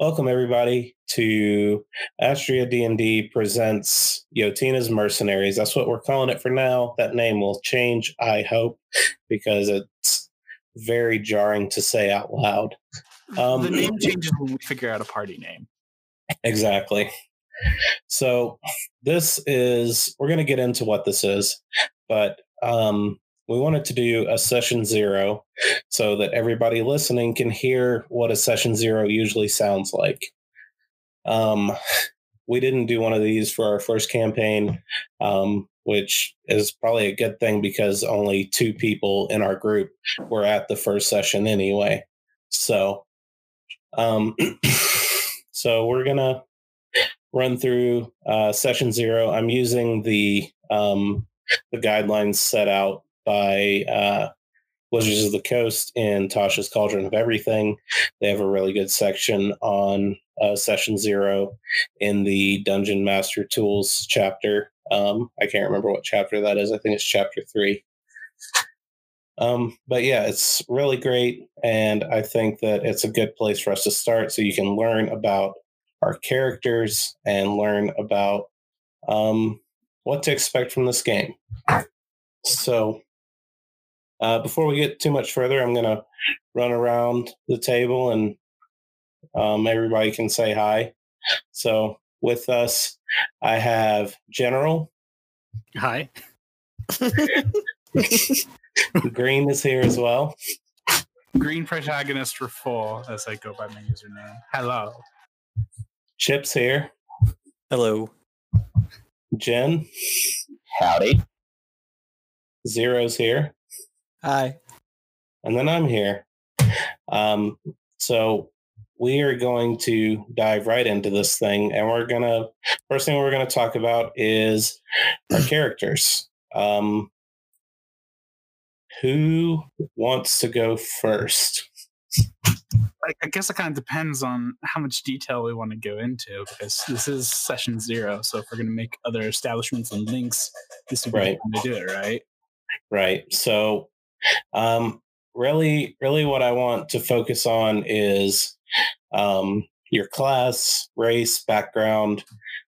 Welcome everybody to Astria D&D presents Yotina's Mercenaries. That's what we're calling it for now. That name will change, I hope, because it's very jarring to say out loud. Um, the name changes when we figure out a party name. Exactly. So this is we're going to get into what this is, but um, we wanted to do a session zero so that everybody listening can hear what a session zero usually sounds like. Um, we didn't do one of these for our first campaign, um, which is probably a good thing because only two people in our group were at the first session anyway. So, um, so we're gonna run through uh, session zero. I'm using the um, the guidelines set out by uh, Wizards of the Coast in Tasha's Cauldron of Everything. They have a really good section on uh, Session Zero in the Dungeon Master Tools chapter. Um, I can't remember what chapter that is. I think it's chapter three. Um, but yeah, it's really great. And I think that it's a good place for us to start so you can learn about our characters and learn about um, what to expect from this game. So, uh, before we get too much further, I'm going to run around the table and um, everybody can say hi. So, with us, I have General. Hi. Green is here as well. Green protagonist for full, as I go by my username. Hello. Chip's here. Hello. Jen. Howdy. Zero's here. Hi. And then I'm here. Um, so we are going to dive right into this thing, and we're gonna first thing we're gonna talk about is our characters. Um, who wants to go first? I guess it kind of depends on how much detail we want to go into because this is session zero. So if we're going to make other establishments and links, this would be right. the time to do it, right? Right. So, um, really, really, what I want to focus on is um, your class, race, background.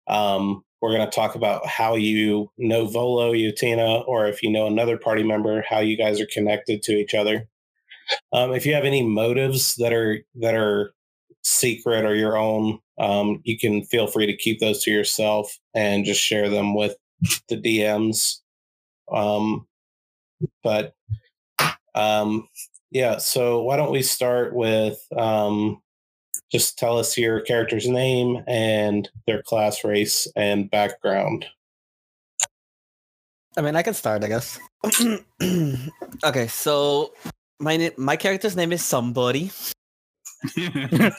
Um, we're going to talk about how you know Volo, Yotina, or if you know another party member, how you guys are connected to each other. Um, if you have any motives that are that are secret or your own, um, you can feel free to keep those to yourself and just share them with the DMs. Um, but um, yeah, so why don't we start with um, just tell us your character's name and their class, race, and background. I mean, I can start, I guess. okay, so my my character's name is somebody.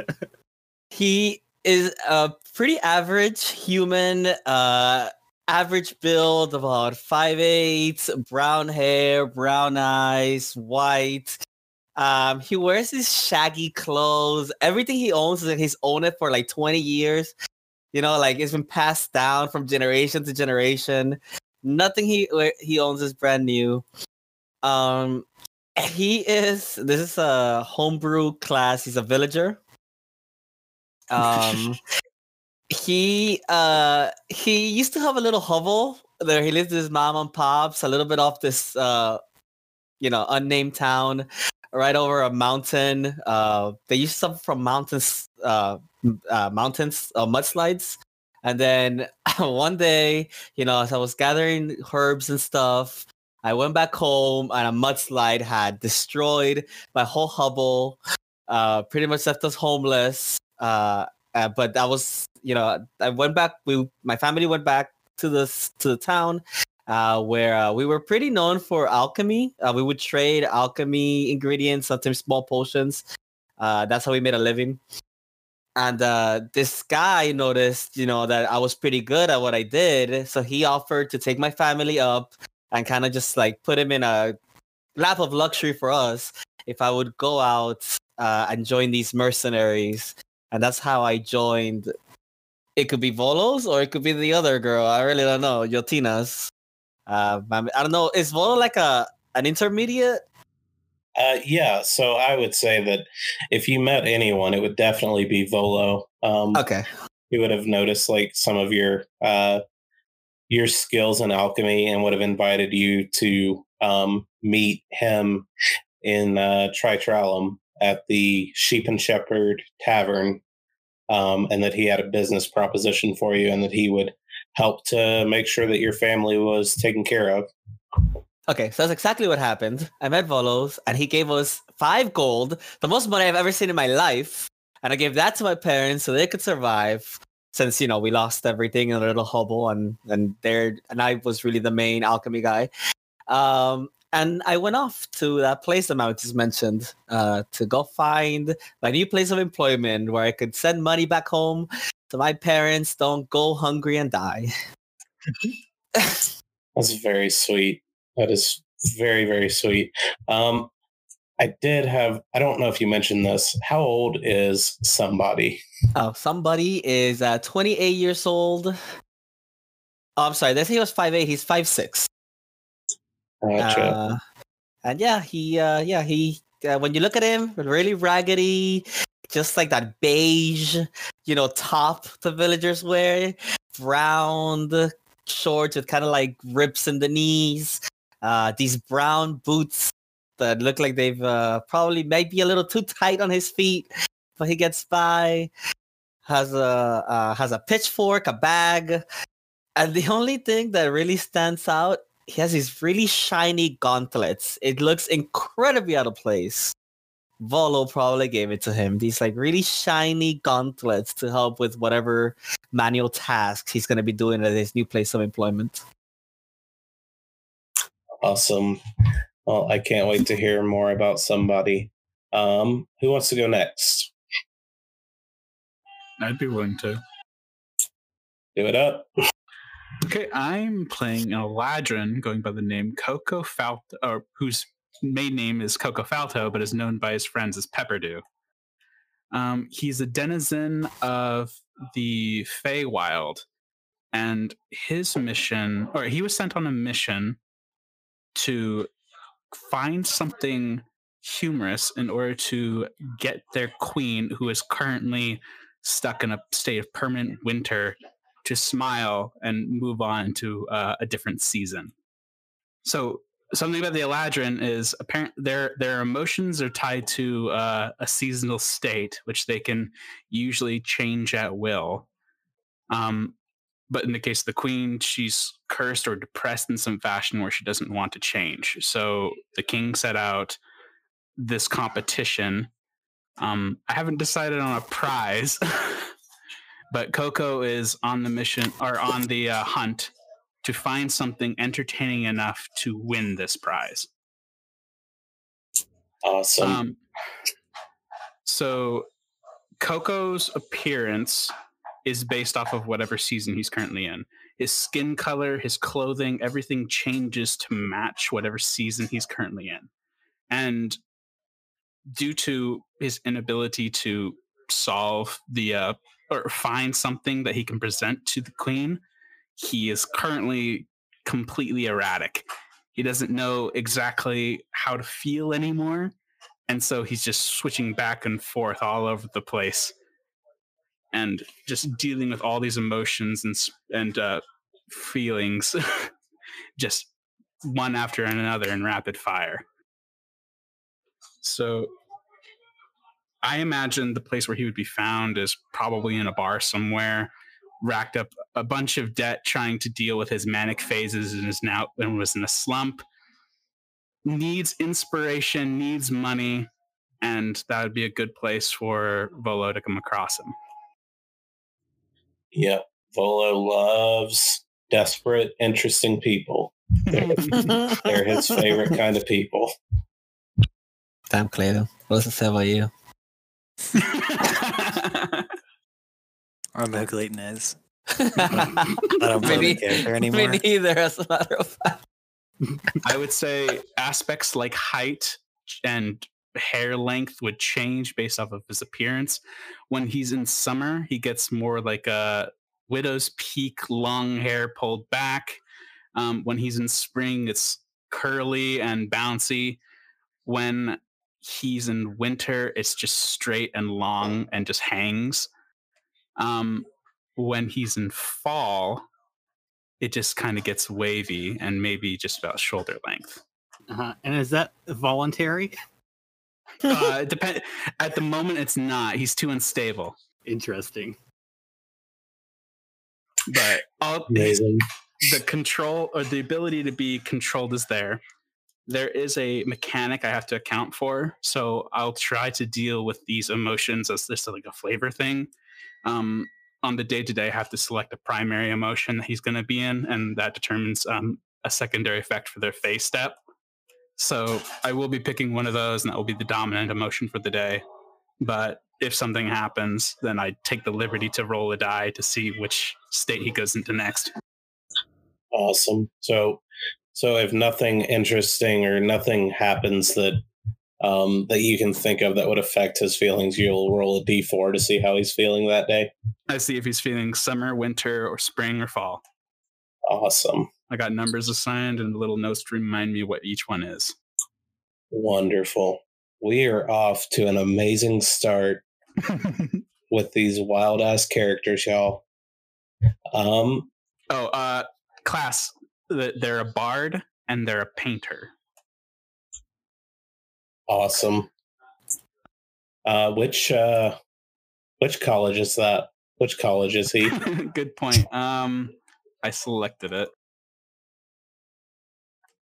he is a pretty average human, uh, average build, about five eight, brown hair, brown eyes, white. Um, he wears his shaggy clothes. Everything he owns is like he's owned it for like 20 years. You know, like it's been passed down from generation to generation. Nothing he he owns is brand new. Um, he is. This is a homebrew class. He's a villager. Um, he uh he used to have a little hovel there. He lived with his mom and pops, a little bit off this uh, you know, unnamed town, right over a mountain. Uh, they used to suffer from mountains, uh, uh mountains, uh, mudslides. And then one day, you know, as I was gathering herbs and stuff, I went back home and a mudslide had destroyed my whole hovel, uh, pretty much left us homeless. Uh, uh, but that was, you know, I went back. We, my family went back to the to the town, uh, where uh, we were pretty known for alchemy. Uh, we would trade alchemy ingredients, sometimes small potions. Uh, that's how we made a living. And uh, this guy noticed, you know, that I was pretty good at what I did, so he offered to take my family up and kind of just like put him in a lap of luxury for us if I would go out uh, and join these mercenaries. And that's how I joined. It could be Volos or it could be the other girl. I really don't know. Yotina's. Uh, I don't know. Is Volo like a an intermediate Uh, yeah, so I would say that if you met anyone, it would definitely be Volo. Um, Okay. He would have noticed like some of your uh, your skills in alchemy and would have invited you to um, meet him in uh, Tritralum at the Sheep and Shepherd Tavern, um, and that he had a business proposition for you, and that he would help to make sure that your family was taken care of. Okay, so that's exactly what happened. I met Volos, and he gave us five gold, the most money I've ever seen in my life, and I gave that to my parents so they could survive. Since you know we lost everything in a little hovel, and and there, and I was really the main alchemy guy. Um, and I went off to that place that Mount just mentioned uh, to go find my new place of employment where I could send money back home so my parents don't go hungry and die. That's very sweet. That is very, very sweet. Um, I did have, I don't know if you mentioned this. How old is somebody? Oh, somebody is uh, 28 years old. Oh, I'm sorry. They say he was 5'8. He's 5'6. Gotcha. Uh, and yeah, he, uh, yeah, he, uh, when you look at him, really raggedy, just like that beige, you know, top the villagers wear, round shorts with kind of like rips in the knees, uh, these brown boots that look like they've uh, probably maybe a little too tight on his feet, but he gets by. Has a uh, has a pitchfork, a bag, and the only thing that really stands out, he has these really shiny gauntlets. It looks incredibly out of place. Volo probably gave it to him. These like really shiny gauntlets to help with whatever manual tasks he's going to be doing at his new place of employment. Awesome. Well, I can't wait to hear more about somebody. Um, who wants to go next? I'd be willing to. Do it up. Okay, I'm playing Eladrin going by the name Coco Falto, or whose main name is Coco Falto, but is known by his friends as Pepperdew. Um, he's a denizen of the Feywild, and his mission, or he was sent on a mission to find something humorous in order to get their queen, who is currently stuck in a state of permanent winter, to smile and move on to uh, a different season. So something about the Eladrin is apparent their their emotions are tied to uh, a seasonal state, which they can usually change at will. Um, but in the case of the queen, she's cursed or depressed in some fashion where she doesn't want to change. So the king set out this competition. Um, I haven't decided on a prize, but Coco is on the mission or on the uh, hunt to find something entertaining enough to win this prize. Awesome. Um, so Coco's appearance is based off of whatever season he's currently in. His skin color, his clothing, everything changes to match whatever season he's currently in. And due to his inability to solve the uh, or find something that he can present to the queen, he is currently completely erratic. He doesn't know exactly how to feel anymore. And so he's just switching back and forth all over the place and just dealing with all these emotions and and uh, feelings just one after another in rapid fire. So I imagine the place where he would be found is probably in a bar somewhere, racked up a bunch of debt trying to deal with his manic phases and is now and was in a slump. Needs inspiration, needs money, and that would be a good place for Volo to come across him. Yep. Volo loves desperate, interesting people. They're, they're his favorite kind of people. Damn, Cleto. What does it say about you? I don't know who Clayton is. I don't play me, the character me neither, as a matter of fact. I would say aspects like height and hair length would change based off of his appearance. When he's in summer, he gets more like a widow's peak, long hair pulled back. Um, when he's in spring, it's curly and bouncy. when he's in winter, it's just straight and long and just hangs. Um, when he's in fall, it just kind of gets wavy and maybe just about shoulder length. Uh-huh. And is that voluntary? Uh, it depend. At the moment, it's not. He's too unstable. Interesting. But all, Amazing. the control or the ability to be controlled is there. There is a mechanic I have to account for, so I'll try to deal with these emotions as this like a flavor thing. Um, on the day to day, I have to select a primary emotion that he's going to be in, and that determines um, a secondary effect for their phase step. So I will be picking one of those, and that will be the dominant emotion for the day. But if something happens, then I take the liberty to roll a die to see which state he goes into next. Awesome. So, so if nothing interesting or nothing happens that um, that you can think of that would affect his feelings, you'll roll a d4 to see how he's feeling that day. I see if he's feeling summer, winter, or spring or fall. Awesome. I got numbers assigned and a little notes to remind me what each one is. Wonderful. We are off to an amazing start with these wild ass characters, y'all. Um, oh, uh, class. Th- They're a bard and they're a painter. awesome. Uh, which uh, which college is that? Which college is he? Good point. Um, I selected it.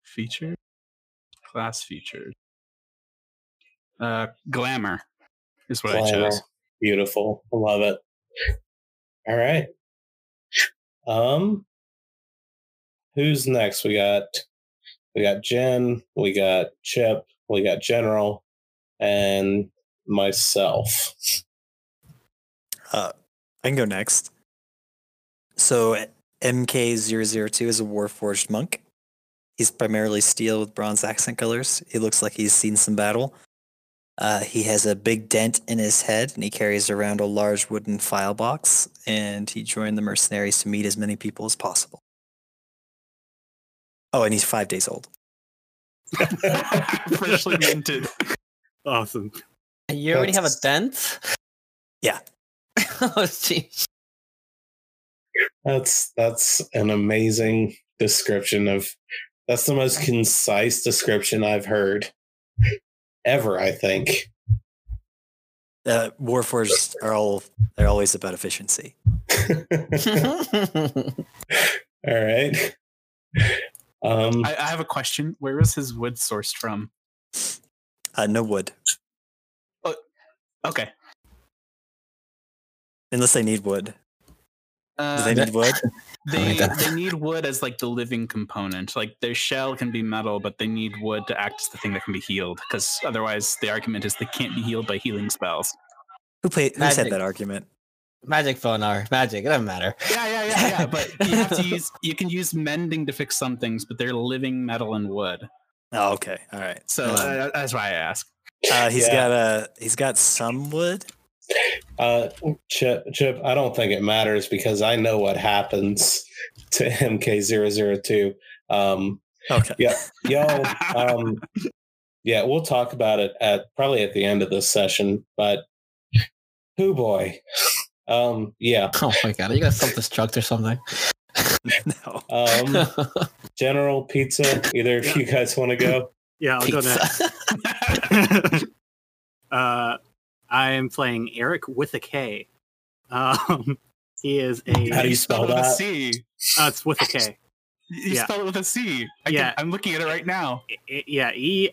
Featured, class featured. Uh, glamour is what I chose. Beautiful. Love it. All right. Um who's next? We got we got Jen, we got Chip, we got General, and myself. Uh, I can go next. So MK002 is a Warforged monk. He's primarily steel with bronze accent colors. He looks like he's seen some battle. Uh, he has a big dent in his head and he carries around a large wooden file box. And he joined the mercenaries to meet as many people as possible. Oh, and he's five days old. Freshly minted. Awesome. You already have a dent? Yeah. oh, jeez. That's that's an amazing description of that's the most concise description I've heard ever, I think. Uh, Warforged are all they're always about efficiency. All right. Um, I, I have a question. Where was his wood sourced from? Uh, no wood, Okay. unless they need wood. Do Uh, they need wood? they God. they need wood as like the living component. Like their shell can be metal, but they need wood to act as the thing that can be healed. Because otherwise, the argument is they can't be healed by healing spells. Who played? Who said Magic. that argument? Magic phone or magic, it doesn't matter. Yeah, yeah, yeah, yeah. But you have to use you can use mending to fix some things, but they're living metal and wood. Oh, okay, all right. So Um, uh, that's why I ask. Uh, he's Yeah. got a he's got some wood. Uh, Chip, Chip, I don't think it matters because I know what happens to MK002. Um, Okay. yeah, y'all, um, yeah, we'll talk about it at probably at the end of this session. But, who boy, um, yeah, Oh my god, are you guys self destruct or something? no. um, General Pizza. Either of you guys want to go? Yeah, I'll go next. Uh, I am playing Eric with a K. Um, he is a. How do you spell it with a that? C. Uh, it's with a K. You Yeah. spell it with a C. I Yeah. can, I'm looking at it right now. I- I- yeah, E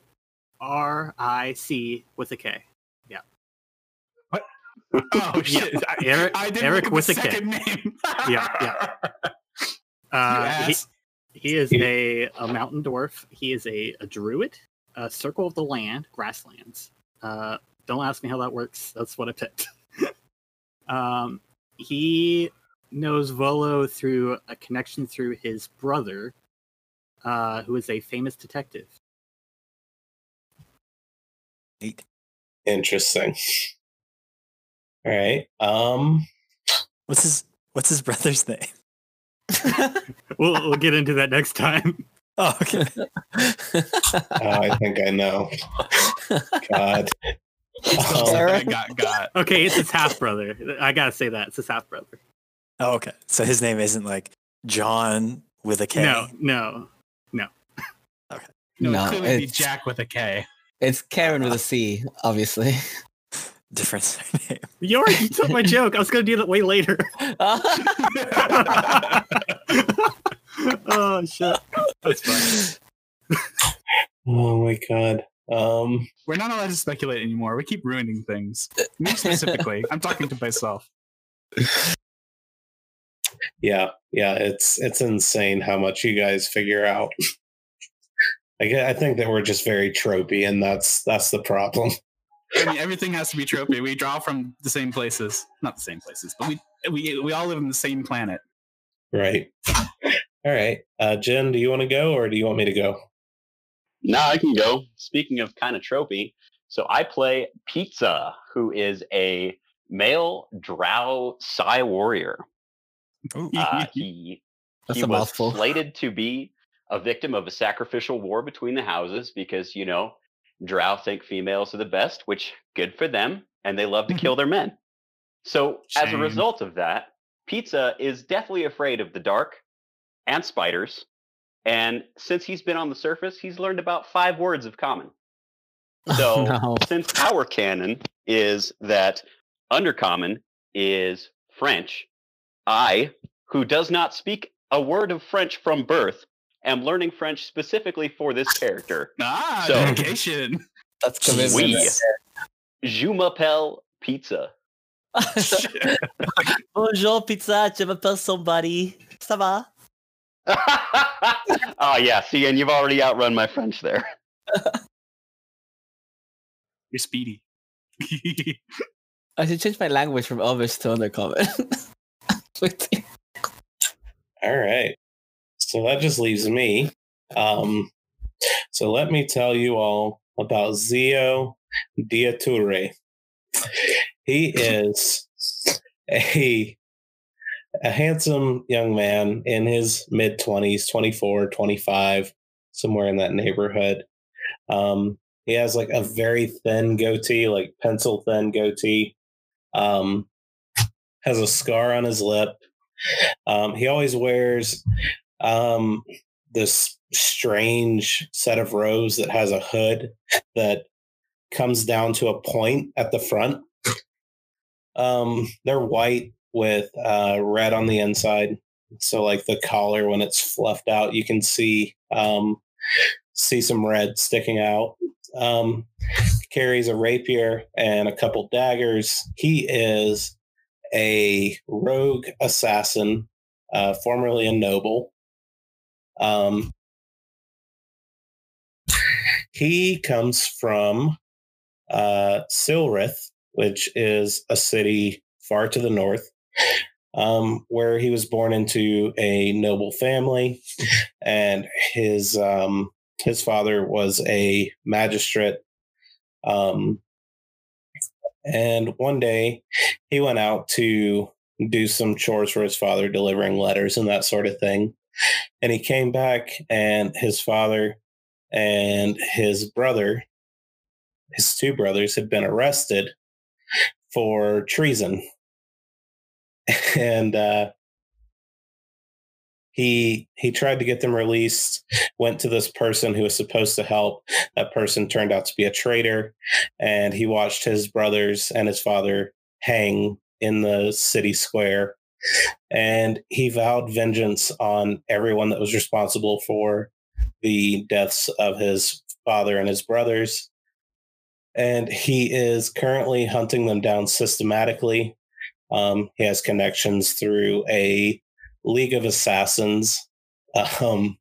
R I C with a K. Oh shit! I, Eric- I didn't Eric with the a K. second name. Yeah, yeah. Uh, he, he is a, a mountain dwarf. He is a, a druid, a circle of the land, grasslands. Uh, don't ask me how that works. That's what I picked. um, he knows Volo through a connection through his brother, uh, who is a famous detective. Neat. Interesting. All right. Um, What's his What's his brother's name? We'll, we'll get into that next time. Oh, okay. Oh, I think I know. God. So Um, I got got. Okay, it's his half brother. I gotta say that it's his half brother. oh, okay. So his name isn't like John with a K. No, no. No, Okay. No, it clearly be it's- Jack with a K. It's Karen with a C, obviously. Different surname. You already took my joke. I was gonna do that way later. oh shit. That's fine. Oh my god. Um We're not allowed to speculate anymore. We keep ruining things. Me specifically. I'm talking to myself. yeah, yeah, it's it's insane how much you guys figure out. I get, I think that we're just very tropey and that's that's the problem. I mean, everything has to be trophy. We draw from the same places, not the same places, but we we we all live on the same planet. Right. All right. Uh Jen, do you want to go or do you want me to go? Now I can go. Speaking of kind of tropey, so I play Pizza, who is a male drow Psi warrior. Ooh. Uh, he That's he a was mouthful. slated to be a victim of a sacrificial war between the houses because you know drow think females are the best, which good for them, and they love to mm-hmm. kill their men. So as a result of that, Pizza is deathly afraid of the dark and spiders. And since he's been on the surface, he's learned about five words of common. So no. since our canon is that undercommon is French, I, who does not speak a word of French from birth, am learning French specifically for this character. Ah, So- dedication. That's commitment. Oui. right Je m'appelle Pizza. there. Bonjour, pizza. Je m'appelle somebody. Ça va? oh yeah, see, and you've already outrun my French there. You're speedy. I should change my language from Elvish to undercommon. Wait. All right. So that just leaves me. Um, so let me tell you all about Zio Diature. He is a a handsome young man in his mid 20s, 24, 25, somewhere in that neighborhood. Um, he has like a very thin goatee, like pencil thin goatee. Um, has a scar on his lip. Um, he always wears um, this strange set of robes that has a hood that comes down to a point at the front. Um, they're white with uh, red on the inside. So, like the collar, when it's fluffed out, you can see um, see some red sticking out. Um, carries a rapier and a couple daggers. He is a rogue assassin, uh, formerly a noble. Um, he comes from uh, Silrith, which is a city far to the north, um, where he was born into a noble family, and his um, his father was a magistrate. Um, and one day he went out to do some chores for his father, delivering letters and that sort of thing. And he came back, and his father and his brother, his two brothers, had been arrested for treason. And uh, he he tried to get them released. Went to this person who was supposed to help. That person turned out to be a traitor, and he watched his brothers and his father hang in the city square. And he vowed vengeance on everyone that was responsible for the deaths of his father and his brothers. And he is currently hunting them down systematically. Um, he has connections through a League of Assassins. Um,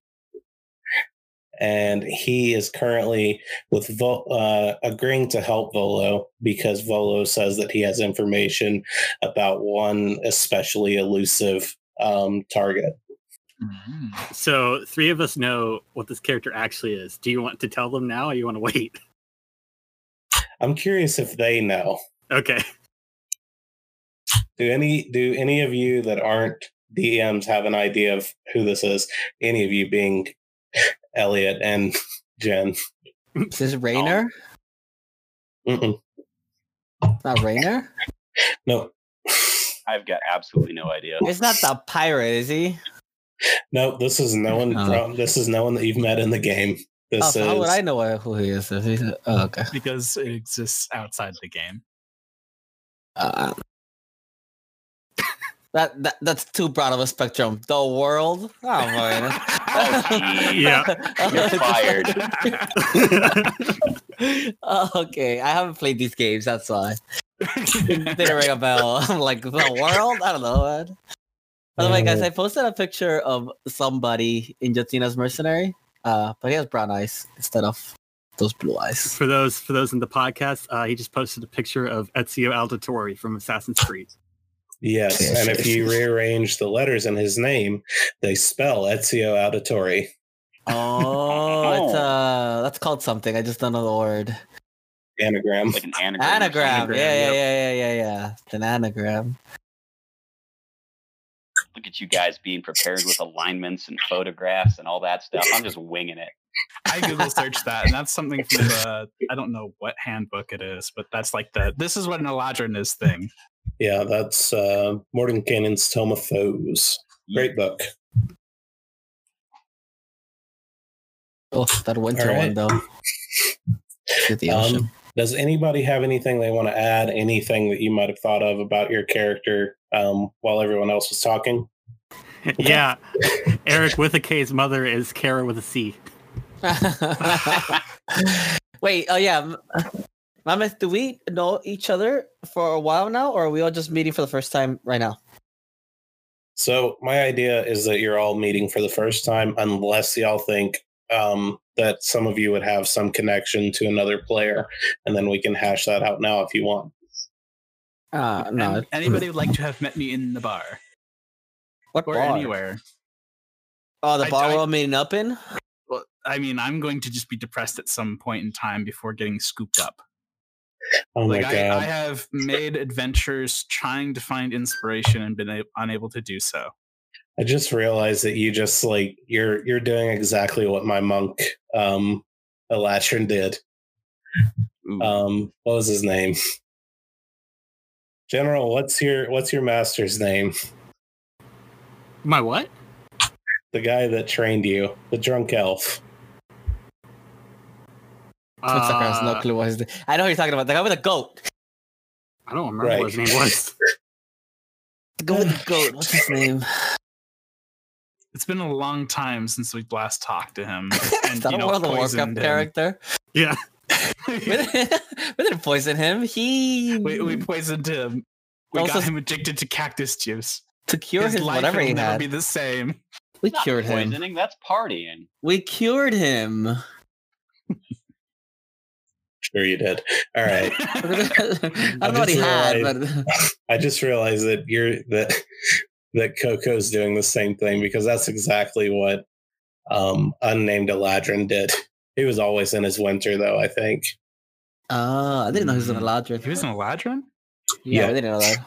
and he is currently with Vo- uh, agreeing to help Volo because Volo says that he has information about one especially elusive um, target. Mhm. So three of us know what this character actually is. Do you want to tell them now or you want to wait? I'm curious if they know. Okay. Do any do any of you that aren't DMs have an idea of who this is? Any of you being Elliot and Jen. Is this Rainer? Mm-mm. Not Rainer? No, I've got absolutely no idea. It's not the pirate, is he? no. This is no one Oh. from. This is no one that you've met in the game. Oh, This so how would I know who he is? Oh, okay. because it exists outside the game. Uh, that, that that's too broad of a spectrum. The world. Oh boy. yeah. You're fired. okay, I haven't played these games. That's why. Didn't ring a bell. I'm like the world. I don't know. Man. By the way, guys, Uh, I posted a picture of somebody in Jotina's mercenary. Uh, but he has brown eyes instead of those blue eyes. For those for those in the podcast, uh, he just posted a picture of Ezio Auditore from Assassin's Creed. Yes, Yes, and if you yes. rearrange the letters in his name, they spell Ezio Auditore. Oh, it's uh, that's called something. I just don't know the word. Anagram. Like an anagram. Anagram. anagram, Yeah, yeah, yep. yeah, yeah, yeah, yeah. It's an anagram. Look at you guys being prepared with alignments and photographs and all that stuff. I'm just winging it. I Google searched that, and that's something from the I don't know what handbook it is, but that's like the this is what an Eladrin is thing. Yeah, that's uh, Mordenkainen's Tome of Foes. Great book. Oh, that winter one though. With the ocean. Um, does anybody have anything they want to add? Anything that you might have thought of about your character um, while everyone else was talking? yeah, Eric with a K's mother is Kara with a C. Wait, oh yeah. M- Mammoth, do we know each other for a while now, or are we all just meeting for the first time right now? So my idea is that you're all meeting for the first time, unless y'all think um, that some of you would have some connection to another player, and then we can hash that out now if you want. Uh, no. And anybody would like to have met me in the bar what or bar? anywhere. Oh, the I- bar I- we're all meeting up in? Well, I mean, I'm going to just be depressed at some point in time before getting scooped up. Oh my like I, god! I have made adventures trying to find inspiration and been a- unable to do so. I just realized that you just like you're you're doing exactly what my monk um Eladrin did. Um what was his name? General, what's your what's your master's name? My what? The guy that trained you, the drunk elf. Twitsucker has no Uh, clue what his name. I know who you're talking about. The guy with the goat. I don't remember Right. what his name was. The guy with the goat. What's his name? It's been a long time since we last talked to him. Is And, that you a know, World of Warcraft character? Yeah. we, didn't, we didn't poison him. He we, we poisoned him. We Also- got him addicted to cactus juice. to cure his, life whatever will he never had. be the same. we Not cured him. poisoning, that's partying. We cured him. Sure you did. All right. I don't know what he just had, realized- but I just realized that you're that that Coco's doing the same thing because that's exactly what um unnamed Eladrin did. He was always in his winter though, I think. uh, I didn't know he was an Eladrin. He was an Eladrin? Yeah, Yeah. we didn't know that.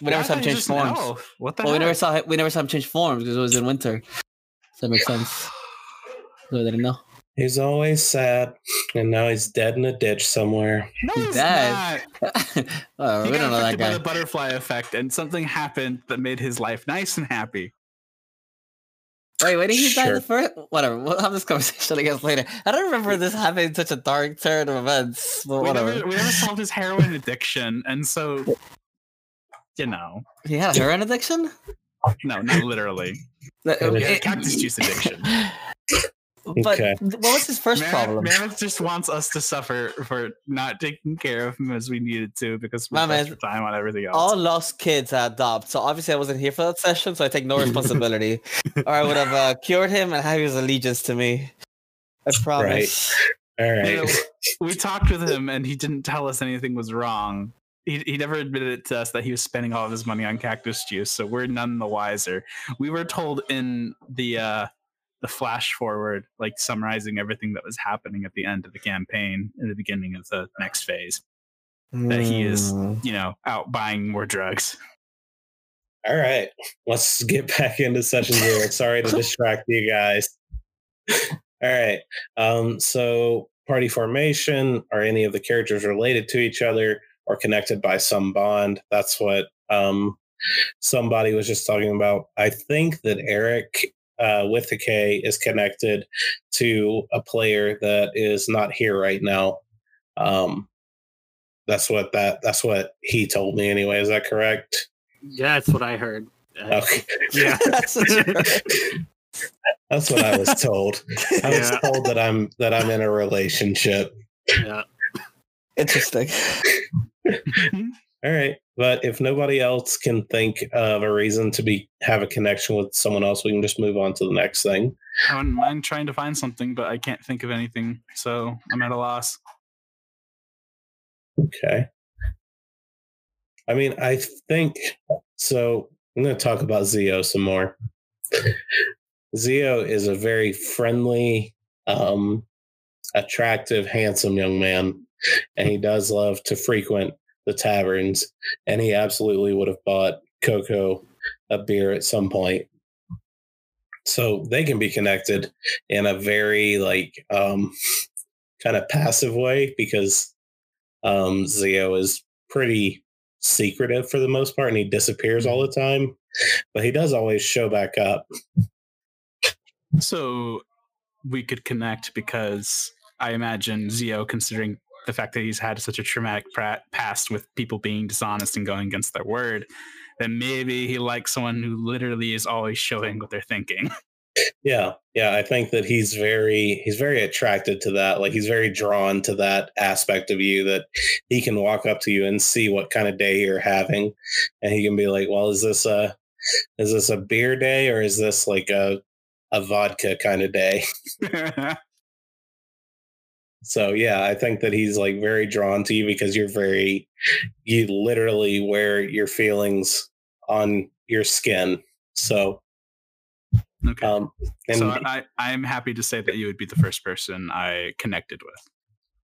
We never I saw him he change was just an forms. elf. What the Well, we never heck? saw we never saw him change forms because it was in winter. So that makes sense. So I didn't know. He's always sad, and now he's dead in a ditch somewhere. No, He's he's dead. not. oh, He we got don't know that affected by guy. the butterfly effect, and something happened that made his life nice and happy. Wait, wait, did he die Sure. the first? Whatever. We'll have this conversation I guess later. I don't remember this having such a dark turn of events. But We whatever. never, we never solved his heroin addiction, and so you know, He had a heroin addiction. no, not literally. That- It He had a it- cactus juice addiction. But Okay. what was his first Mammoth, problem? Mammoth just wants us to suffer for not taking care of him as we needed to because we Mammoth, spent time on everything else. All lost kids I adopt. So obviously I wasn't here for that session, so I take no responsibility. or I would have uh, cured him and have his allegiance to me. I promise. All You know, we talked with him, and he didn't tell us anything was wrong. He, he never admitted it to us that he was spending all of his money on cactus juice, so we're none the wiser. We were told in the uh, the flash forward, like summarizing everything that was happening at the end of the campaign, in the beginning of the next phase, that he is, Mm. you know, out buying more drugs. All right. Let's get back into session zero. Sorry to distract you guys. All All right. Um, so party formation are any of the characters related to each other or connected by some bond? That's what um, somebody was just talking about. I think that Eric uh, with the K is connected to a player that is not here right now. Um, that's what that that's what he told me anyway. Is that correct? Yeah, that's what I heard. Uh, Okay. Yeah. That's. That's what I was told. I was Yeah. told that I'm that I'm in a relationship. yeah. Interesting. All right. But if nobody else can think of a reason to be have a connection with someone else, we can just move on to the next thing. I wouldn't mind trying to find something, but I can't think of anything, so I'm at a loss. Okay. I mean, I think so. I'm going to talk about Zio some more. Zio is a very friendly, um, attractive, handsome young man, and he does love to frequent the taverns. And he absolutely would have bought Coco a beer at some point. So they can be connected in a very like um, kind of passive way because um, Zio is pretty secretive for the most part and he disappears all the time, but he does always show back up. So we could connect because I imagine Zio, considering the fact that he's had such a traumatic past with people being dishonest and going against their word, then maybe he likes someone who literally is always showing what they're thinking. Yeah, yeah, I think that he's very he's very attracted to that. Like he's very drawn to that aspect of you that he can walk up to you and see what kind of day you're having, and he can be like, "Well, is this a is this a beer day or is this like a a vodka kind of day?" So yeah, I think that he's like very drawn to you because you're very you literally wear your feelings on your skin. So okay. um and so I, I'm happy to say that you would be the first person I connected with.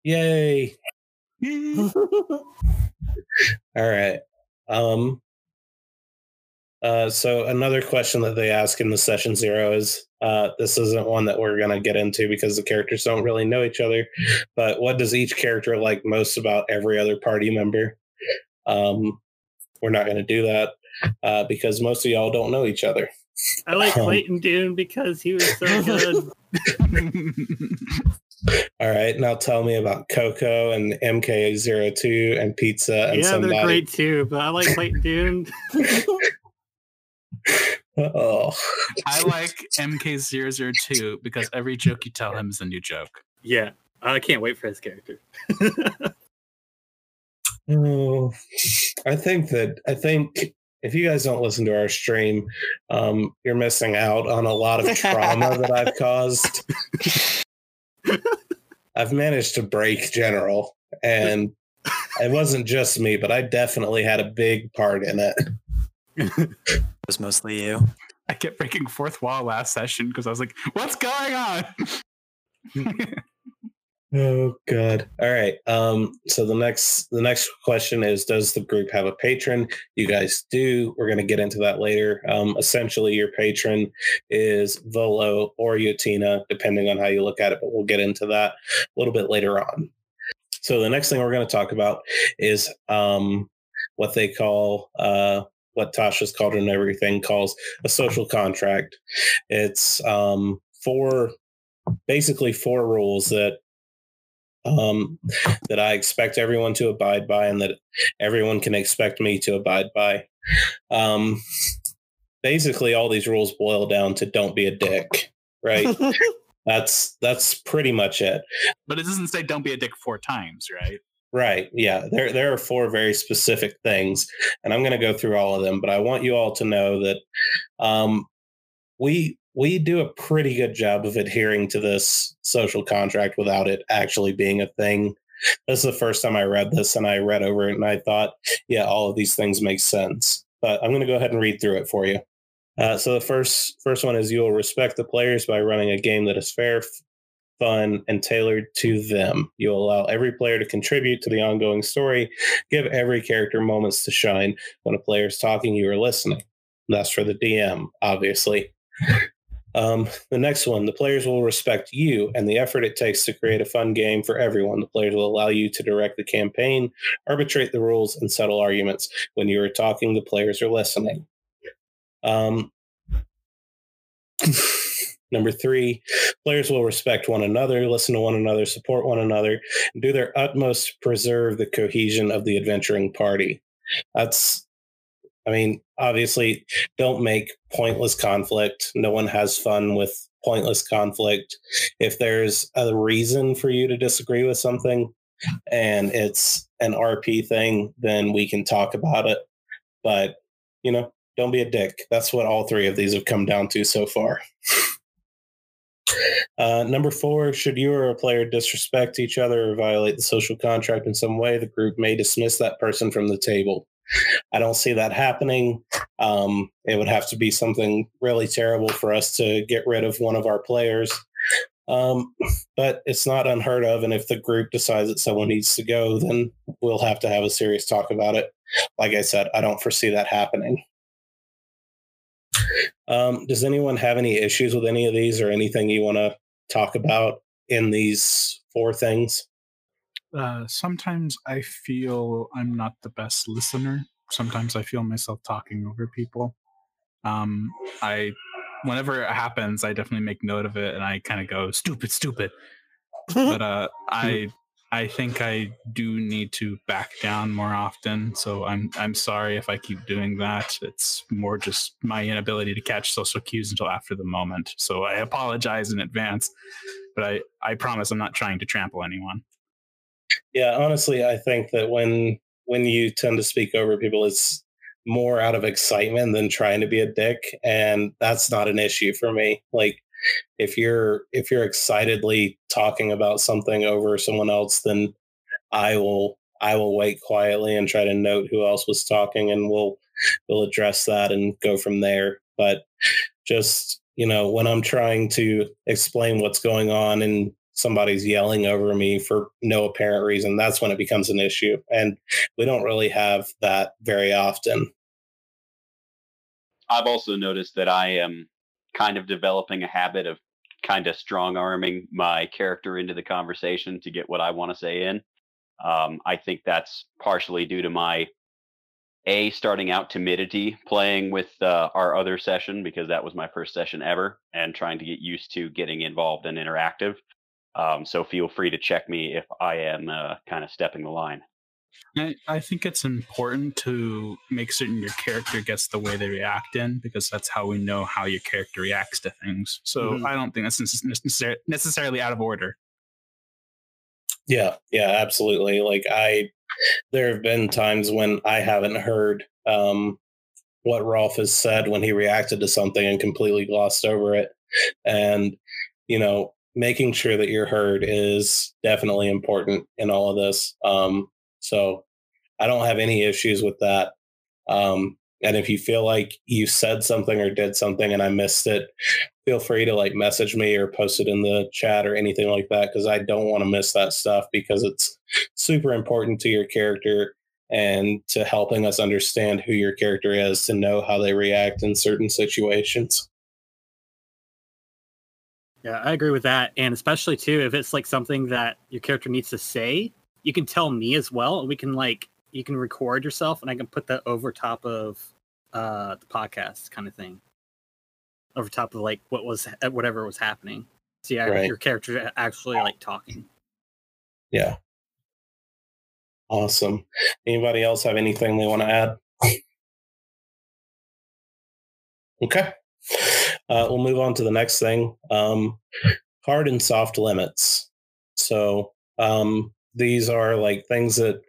yay. All right. Um uh so another question that they ask in the session zero is uh this isn't one that we're gonna get into because the characters don't really know each other, but what does each character like most about every other party member? Um we're not gonna do that uh because most of y'all don't know each other. I like Um, Clayton Dune because he was so good. All right, now tell me about Coco and MK02 and pizza and yeah, somebody. they're great too, but I like Clayton Dune. Oh, I like MK002 because every joke you tell him is a new joke. Yeah, I can't wait for his character. Oh, I think that I think if you guys don't listen to our stream, um, you're missing out on a lot of trauma that I've caused. I've managed to break General, and it wasn't just me, but I definitely had a big part in it. It was mostly you. I kept breaking fourth wall last session because I was like, "What's going on?" Oh god. All right. Um so the next the next question is does the group have a patron? You guys do. We're going to get into that later. Um essentially your patron is Volo or Yutina depending on how you look at it, but we'll get into that a little bit later on. So the next thing we're going to talk about is um what they call uh what Tasha's Cauldron of Everything calls a social contract. It's um four basically four rules that um, that I expect everyone to abide by and that everyone can expect me to abide by. Um, basically, all these rules boil down to don't be a dick, right? that's that's pretty much it. but it doesn't say "don't be a dick" four times, right? Right. Yeah. There there are four very specific things, and I'm going to go through all of them. But I want you all to know that um, we we do a pretty good job of adhering to this social contract without it actually being a thing. This is the first time I read this, and I read over it, and I thought, yeah, all of these things make sense. But I'm going to go ahead and read through it for you. Uh, so the first first one is you will respect the players by running a game that is fair, fun, and tailored to them. You'll allow every player to contribute to the ongoing story. Give every character moments to shine. When a player is talking, you are listening. That's for the DM, obviously. Um, the next one, the players will respect you and the effort it takes to create a fun game for everyone. The players will allow you to direct the campaign, arbitrate the rules, and settle arguments. When you are talking, the players are listening. Um, number three, players will respect one another, listen to one another, support one another, and do their utmost to preserve the cohesion of the adventuring party. That's I mean, obviously, don't make pointless conflict. No one has fun with pointless conflict. If there's a reason for you to disagree with something and it's an RP thing, then we can talk about it. But, you know, don't be a dick. That's what all three of these have come down to so far. Uh, number four, should you or a player disrespect each other or violate the social contract in some way, the group may dismiss that person from the table. I don't see that happening. Um, it would have to be something really terrible for us to get rid of one of our players. Um, but it's not unheard of. And if the group decides that someone needs to go, then we'll have to have a serious talk about it. Like I said, I don't foresee that happening. Um, does anyone have any issues with any of these or anything you want to talk about in these four things? Uh, sometimes I feel I'm not the best listener. Sometimes I feel myself talking over people. Um, I, whenever it happens, I definitely make note of it and I kind of go stupid, stupid. but uh, I I think I do need to back down more often. So I'm I'm sorry if I keep doing that. It's more just my inability to catch social cues until after the moment. So I apologize in advance, but I I promise I'm not trying to trample anyone. Yeah, honestly, I think that when when you tend to speak over people, it's more out of excitement than trying to be a dick, and that's not an issue for me. Like if you're if you're excitedly talking about something over someone else then i will i will wait quietly and try to note who else was talking and we'll we'll address that and go from there. But just you know when i'm trying to explain what's going on and somebody's yelling over me for no apparent reason that's when it becomes an issue and we don't really have that very often. I've also noticed that i am kind of developing a habit of kind of strong arming my character into the conversation to get what I want to say in. Um, I think that's partially due to my a starting out timidity playing with uh, our other session because that was my first session ever and trying to get used to getting involved and interactive. Um, so feel free to check me if I am uh, kind of stepping the line. I, I think it's important to make certain your character gets the way they react in because that's how we know how your character reacts to things. So mm-hmm. I don't think that's necessar- necessarily out of order. Yeah, yeah, absolutely. Like I, there have been times when I haven't heard um, what Rolf has said when he reacted to something and completely glossed over it. And, you know, making sure that you're heard is definitely important in all of this. Um, so I don't have any issues with that. Um, and if you feel like you said something or did something and I missed it, feel free to like message me or post it in the chat or anything like that because I don't want to miss that stuff because it's super important to your character and to helping us understand who your character is to know how they react in certain situations. Yeah, I agree with that. And especially too, if it's like something that your character needs to say, you can tell me as well. and We can like you can record yourself, and I can put that over top of uh the podcast kind of thing, over top of like what was uh, whatever was happening. So yeah, right. your character actually like talking. Yeah. Awesome. Anybody else have anything they want to add? okay. Uh, we'll move on to the next thing. Um, hard and soft limits. So um, these are like things that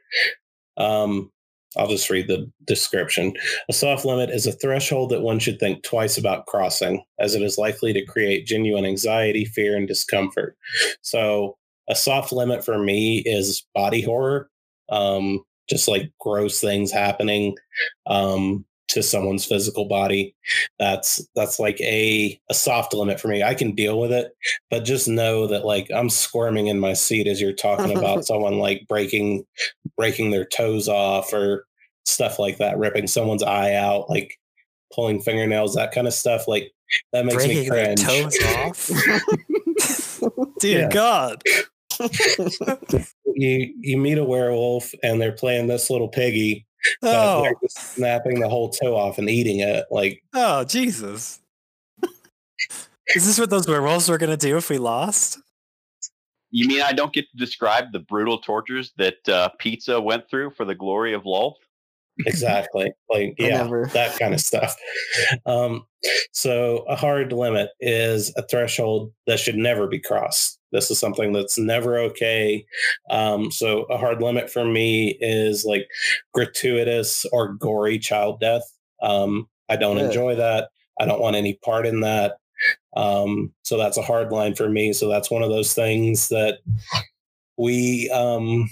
um, I'll just read the description. A soft limit is a threshold that one should think twice about crossing, as it is likely to create genuine anxiety, fear, and discomfort. So, a soft limit for me is body horror, um, just like gross things happening. Um, to someone's physical body that's that's like a a soft limit for me i can deal with it but just know that like i'm squirming in my seat as you're talking about someone like breaking breaking their toes off or stuff like that ripping someone's eye out like pulling fingernails that kind of stuff like that makes me Breaking their cringe. toes off. Dear God. You you meet a werewolf and they're playing this little piggy, but Oh, they're just snapping the whole toe off and eating it. Like oh, Jesus. Is this what those werewolves were gonna do if we lost? You mean I don't get to describe the brutal tortures that uh, Pizza went through for the glory of Lolth? Exactly, like yeah, Whatever. that kind of stuff. Um, so a hard limit is a threshold that should never be crossed. This is something that's never okay. Um, so a hard limit for me is like gratuitous or gory child death. Um, I don't Good. enjoy that. I don't want any part in that. Um, so that's a hard line for me. So that's one of those things that we um,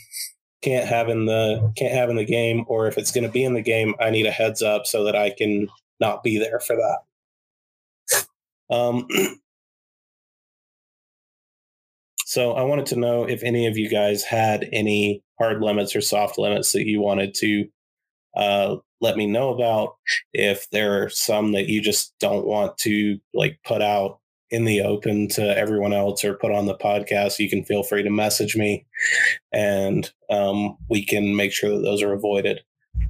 can't have in the can't have in the game. Or if it's going to be in the game, I need a heads up so that I can not be there for that. Um, so I wanted to know if any of you guys had any hard limits or soft limits that you wanted to uh, let me know about. If there are some that you just don't want to like put out in the open to everyone else or put on the podcast, you can feel free to message me, and um, we can make sure that those are avoided.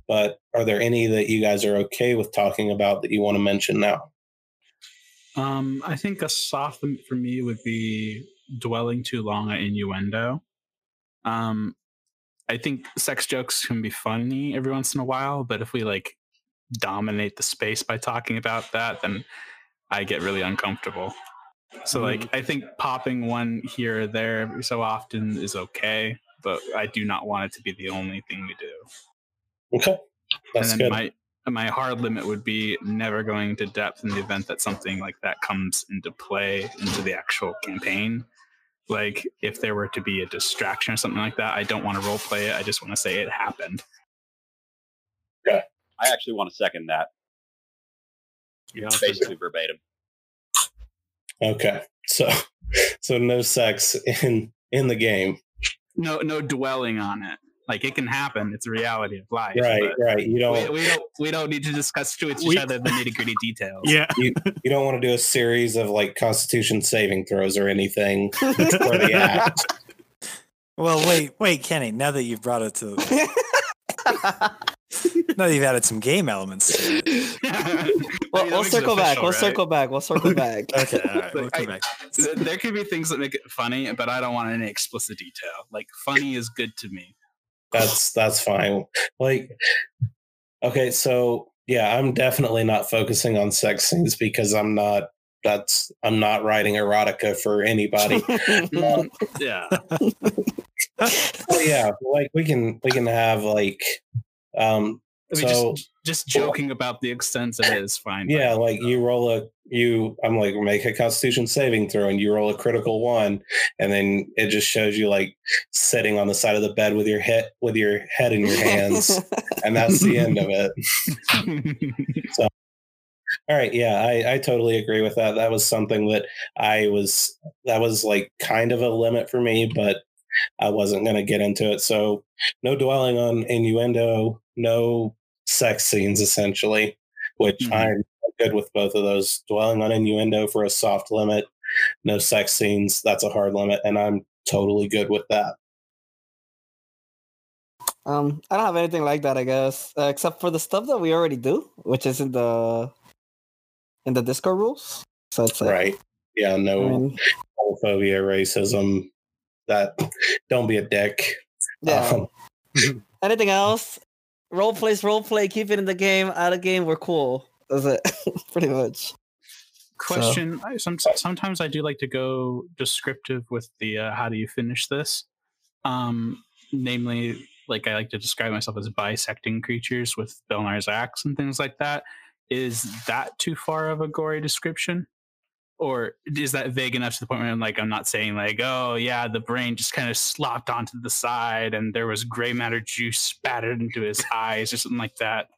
But are there any that you guys are okay with talking about that you want to mention now? Um, I think a soft for me would be dwelling too long on innuendo. Um, I think sex jokes can be funny every once in a while, but if we like dominate the space by talking about that, then I get really uncomfortable. So, like, mm-hmm. I think popping one here or there so often is okay, but I do not want it to be the only thing we do. Okay, that's and then good. my my hard limit would be never going to depth in the event that something like that comes into play into the actual campaign. Like if there were to be a distraction or something like that, I don't want to role play it. I just want to say it happened. Yeah. I actually want to second that, Yeah, basically verbatim. Okay, so so no sex in in the game, No, no dwelling on it. Like it can happen. It's a reality of life. right? Right. You We, don't we don't. We don't need to discuss to each We- other the nitty gritty details. yeah. you don't want to do a series of like Constitution saving throws or anything for the act. Well, wait, wait, Kenny. Now that you've brought it to, now that you've added some game elements to it. well, well, we'll circle back. We'll circle back. We'll circle back. Okay, all right, we'll Like, come back. Th- There could be things that make it funny, but I don't want any explicit detail. Like funny is good to me. That's that's fine. Like, okay, so yeah, I'm definitely not focusing on sex scenes because I'm not. That's I'm not writing erotica for anybody. Um, Yeah. Yeah, like we can we can have like um I mean, So- just, just joking about the extent of it is fine. yeah, like you roll a you I'm like make a constitution saving throw and you roll a critical one and then it just shows you like sitting on the side of the bed with your head with your head in your hands and that's the end of it. So, all right, yeah, I, I totally agree with that. That was something that I was that was like kind of a limit for me, but I wasn't going to get into it. So no dwelling on innuendo, no sex scenes, essentially, which Mhm. I'm good with both of those. Dwelling on innuendo for a soft limit, no sex scenes, that's a hard limit, and I'm totally good with that. Um, I don't have anything like that, I guess, uh, except for the stuff that we already do, which is in the in the Discord rules. So it's like, Right? Yeah, I no mean, homophobia, racism. That don't be a dick. yeah. Um, Anything else? Role plays role play. Keep it in the game. Out of game, we're cool. That's it, pretty much. Question: I, some, Sometimes I do like to go descriptive with the uh, how do you finish this. Um, namely, like I like to describe myself as bisecting creatures with Belnar's axe and things like that. Is that too far of a gory description? Or is that vague enough to the point where I'm like, I'm not saying like, oh yeah, the brain just kind of slopped onto the side and there was gray matter juice spattered into his eyes or something like that.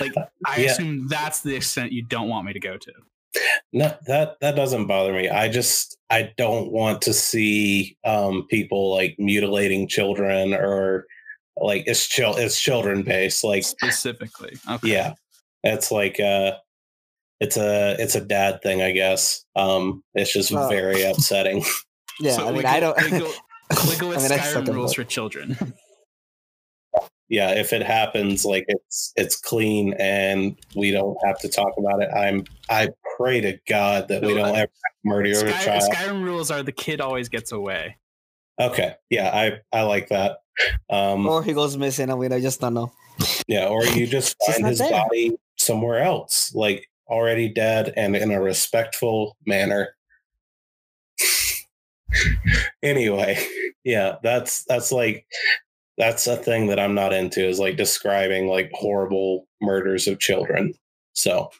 Like, I Yeah. assume that's the extent you don't want me to go to. No, that that doesn't bother me. I just I don't want to see um people like mutilating children or like it's chil- it's children based. Like specifically. Okay. yeah, it's like uh it's a it's a dad thing, I guess. Um, it's just Well- very upsetting. Yeah, So I mean, we I don't. we go- We go with I mean, I suck Skyrim rules for children. yeah, if it happens, like it's it's clean and we don't have to talk about it. I'm I pray to God that we don't I- ever murder a child. Skyrim rules are the kid always gets away. Okay, yeah, I I like that. Um, or he goes missing, and we I just don't know. yeah, or you just Just find his there. body somewhere else, like already dead and in a respectful manner. anyway, yeah, that's that's like that's a thing that I'm not into is like describing like horrible murders of children. So,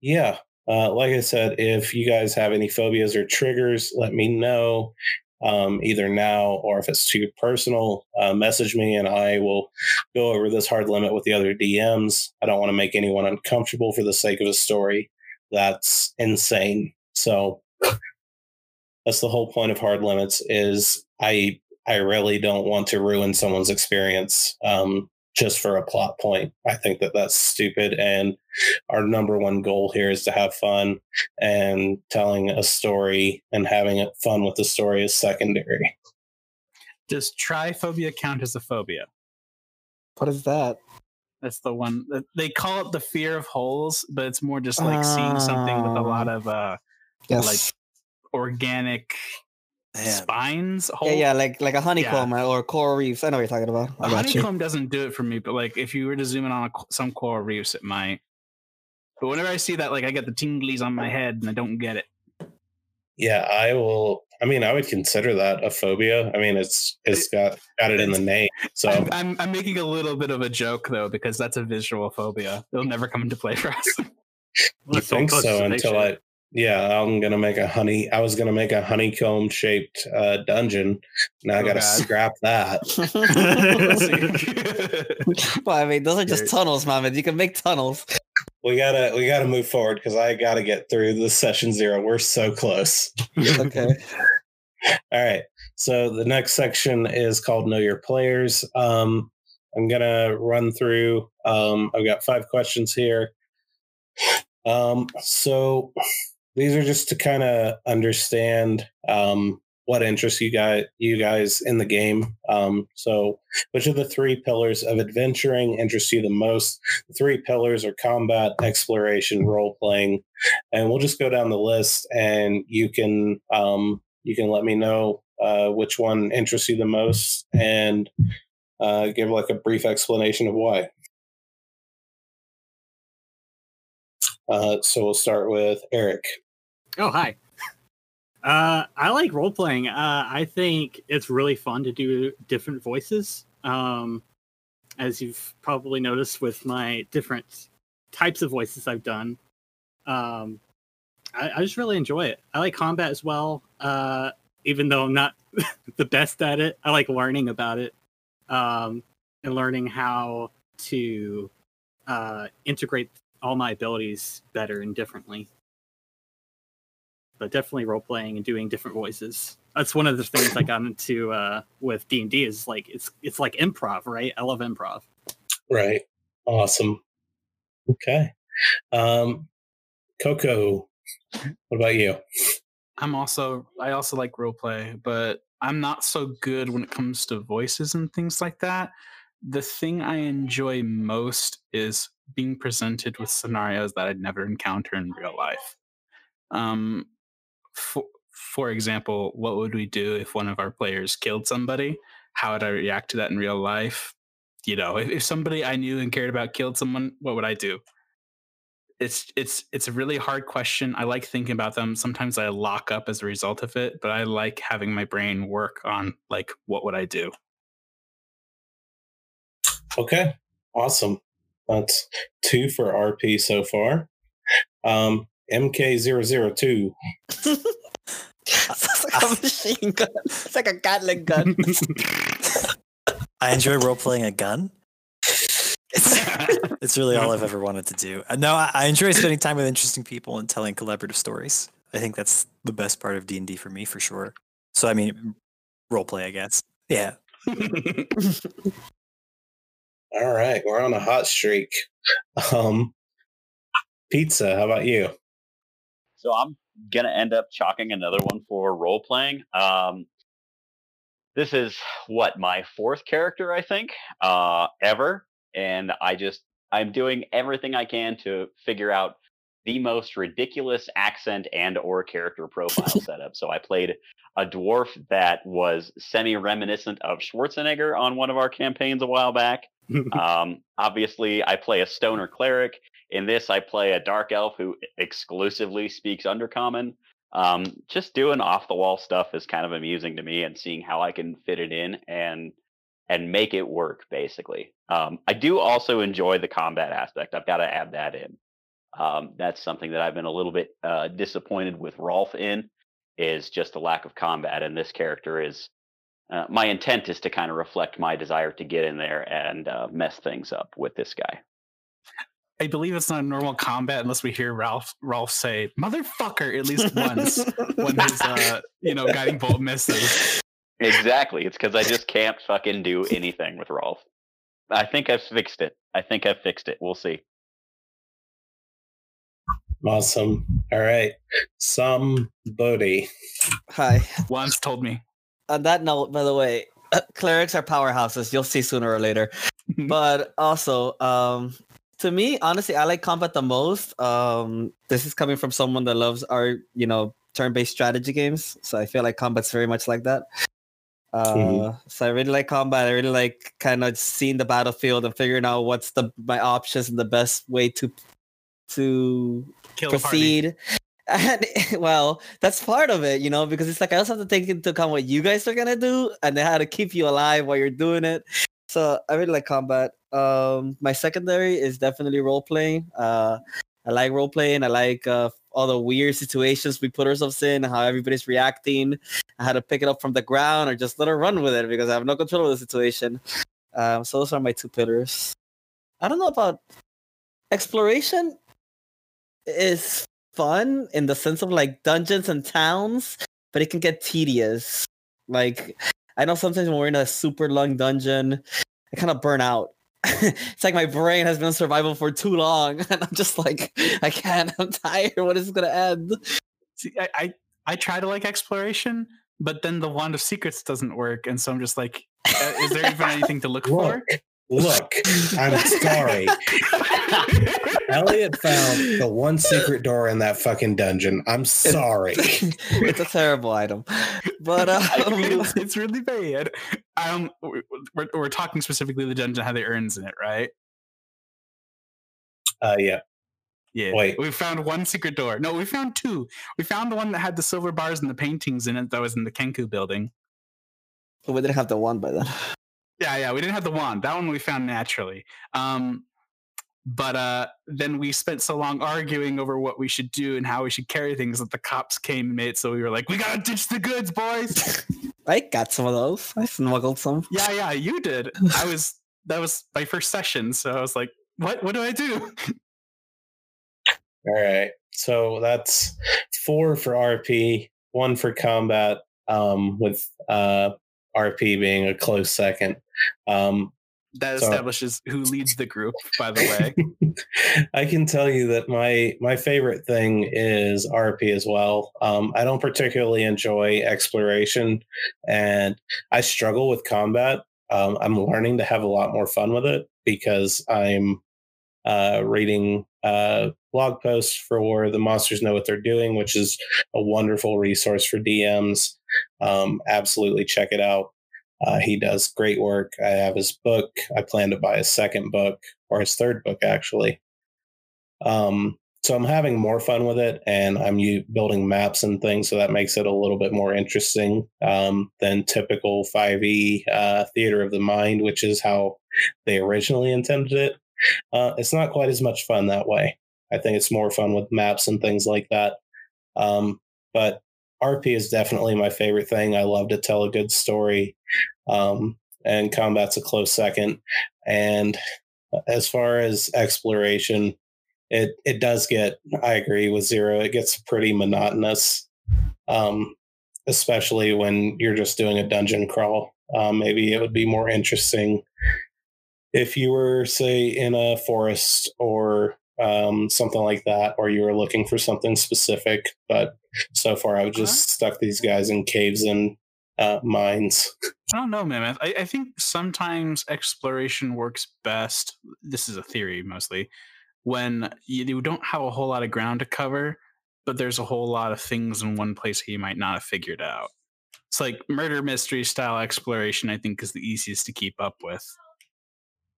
yeah, uh, like I said, if you guys have any phobias or triggers, let me know. Um, either now or if it's too personal, uh, message me and I will go over this hard limit with the other DMs. I don't want to make anyone uncomfortable for the sake of a story. That's insane. So that's the whole point of hard limits is I I really don't want to ruin someone's experience um, just for a plot point. I think that that's stupid. And our number one goal here is to have fun, and telling a story and having it fun with the story is secondary. Does triphobia count as a phobia? What is that? That's the one that they call it the fear of holes, but it's more just like seeing something with a lot of uh Yes. Like, organic Man, spines. yeah, yeah, like like a honeycomb or coral reefs. I know what you're talking about. I A got you. honeycomb doesn't do it for me, but like if you were to zoom in on a, some coral reefs, it might. But whenever I see that, like I get the tinglies on my head and I don't get it. Yeah, I will. I mean, I would consider that a phobia. I mean, it's it's got got it in the name. So I'm, I'm I'm making a little bit of a joke though because that's a visual phobia. It'll never come into play for us. I think so until I. Yeah, I'm gonna make a honey. I was gonna make a honeycomb shaped uh, dungeon. Now I Oh, gotta God. scrap that. well, I mean, those are just Very- tunnels, man. You can make tunnels. We gotta we gotta move forward because I gotta get through the session zero. We're so close. Okay. All right. So the next section is called Know Your Players. Um, I'm gonna run through. Um, I've got five questions here. Um, so these are just to kind of understand um, what interests you guys you guys in the game. Um, so which of the three pillars of adventuring interests you the most? The three pillars are combat, exploration, role playing, and we'll just go down the list, and you can um, you can let me know uh, which one interests you the most, and uh, give like a brief explanation of why. Uh, so we'll start with Eric. Oh, hi. Uh, I like role playing. Uh, I think it's really fun to do different voices. Um, as you've probably noticed with my different types of voices I've done. Um, I, I just really enjoy it. I like combat as well. Uh, even though I'm not the best at it, I like learning about it um, and learning how to uh, integrate all my abilities better and differently but definitely role playing and doing different voices. That's one of the things I got into uh, with D and D is like it's it's like improv, right? I love improv. Right. Awesome. Okay. Um, Coco, what about you? I'm also I also like roleplay, but I'm not so good when it comes to voices and things like that. The thing I enjoy most is being presented with scenarios that I'd never encounter in real life. Um, for for example, what would we do if one of our players killed somebody? How would I react to that in real life? You know, if, if somebody I knew and cared about killed someone, what would I do? it's it's it's a really hard question. I like thinking about them. Sometimes I lock up as a result of it, but I like having my brain work on like what would I do. Okay. Awesome. That's two for RP so far. Um, MK002. it's like a machine gun. It's like a Gatling gun. I enjoy role playing a gun. It's, it's really all I've ever wanted to do. Uh, No, I, I enjoy spending time with interesting people and telling collaborative stories. I think that's the best part of D and D for me, for sure. So I mean, role play, I guess. Yeah. All right. We're on a hot streak. Um, Pizza, how about you? So I'm gonna end up chalking another one for role playing. Um, this is what my fourth character, I think, uh, ever, and I just I'm doing everything I can to figure out the most ridiculous accent and or character profile setup. So I played a dwarf that was semi reminiscent of Schwarzenegger on one of our campaigns a while back. um, obviously, I play a stoner cleric. In this, I play a dark elf who exclusively speaks Undercommon. Um, just doing off the wall stuff is kind of amusing to me, and seeing how I can fit it in and and make it work. Basically, um, I do also enjoy the combat aspect. I've got to add that in. Um, that's something that I've been a little bit uh, disappointed with Rolf in, is just the lack of combat. And this character is uh, my intent is to kind of reflect my desire to get in there and uh, mess things up with this guy. I believe it's not normal combat unless we hear Ralph Ralph say "motherfucker" at least once when his uh, you know guiding bolt misses. Exactly. It's because I just can't fucking do anything with Rolf. I think I've fixed it. I think I've fixed it. We'll see. Awesome. All right. Somebody. Hi. Once told me. On that note, by the way, clerics are powerhouses. You'll see sooner or later. but also, um, to me, honestly, I like combat the most. Um, this is coming from someone that loves our, you know, turn-based strategy games. So I feel like combat's very much like that. Uh, Mhm. So I really like combat. I really like kind of seeing the battlefield and figuring out what's the my options and the best way to to Kill proceed. And well, that's part of it, you know, because it's like I also have to take into account what you guys are gonna do and then how to keep you alive while you're doing it. So I really like combat. Um, my secondary is definitely role playing. Uh, I like role playing. I like uh, all the weird situations we put ourselves in, how everybody's reacting, how to pick it up from the ground or just let her run with it because I have no control of the situation. Um, so those are my two pillars. I don't know about exploration is fun in the sense of like dungeons and towns, but it can get tedious. Like I know sometimes when we're in a super long dungeon, I kind of burn out. it's like my brain has been in survival for too long, and I'm just like, I can't. I'm tired. What is gonna end? See, I, I I try to like exploration, but then the wand of secrets doesn't work, and so I'm just like, uh, is there even anything to look for? Look, look, I'm sorry. Elliot found the one secret door in that fucking dungeon. I'm sorry. it's a terrible item, but um, it's, it's really bad. Um, we're, we're, we're talking specifically the dungeon how the urns in it, right? Uh, yeah. Yeah. Wait. We found one secret door. No, we found two. We found the one that had the silver bars and the paintings in it that was in the Kenku building. we didn't have the one by then. Yeah, yeah. We didn't have the wand. That one we found naturally. Um, but uh, then we spent so long arguing over what we should do and how we should carry things that the cops came and made it so we were like, we gotta ditch the goods, boys. I got some of those. I smuggled some. yeah, yeah, you did. I was that was my first session, so I was like, what what do I do? All right. So that's four for RP, one for combat, um, with uh, RP being a close second. Um, That So- establishes who leads the group, by the way. I can tell you that my my favorite thing is RP as well. Um, I don't particularly enjoy exploration, and I struggle with combat. Um, I'm learning to have a lot more fun with it because I'm uh, reading uh, blog posts for the Monsters Know What They're Doing, which is a wonderful resource for DMs. Um, absolutely check it out. Uh, he does great work. I have his book. I plan to buy his second book or his third book, actually. Um, so I'm having more fun with it, and I'm u- building maps and things, so that makes it a little bit more interesting um, than typical 5e uh, theater of the mind, which is how they originally intended it. Uh, it's not quite as much fun that way. I think it's more fun with maps and things like that. Um, but RP is definitely my favorite thing. I love to tell a good story, um, and combat's a close second. And as far as exploration, it it does get. I agree with Zero. It gets pretty monotonous, um, especially when you're just doing a dungeon crawl. Um, maybe it would be more interesting if you were, say, in a forest or um, something like that, or you were looking for something specific. But so far, I've just stuck these guys in caves and uh, mines. I don't know, man. I, I think sometimes exploration works best. This is a theory mostly when you, you don't have a whole lot of ground to cover, but there's a whole lot of things in one place that you might not have figured out. It's like murder mystery style exploration, I think, is the easiest to keep up with.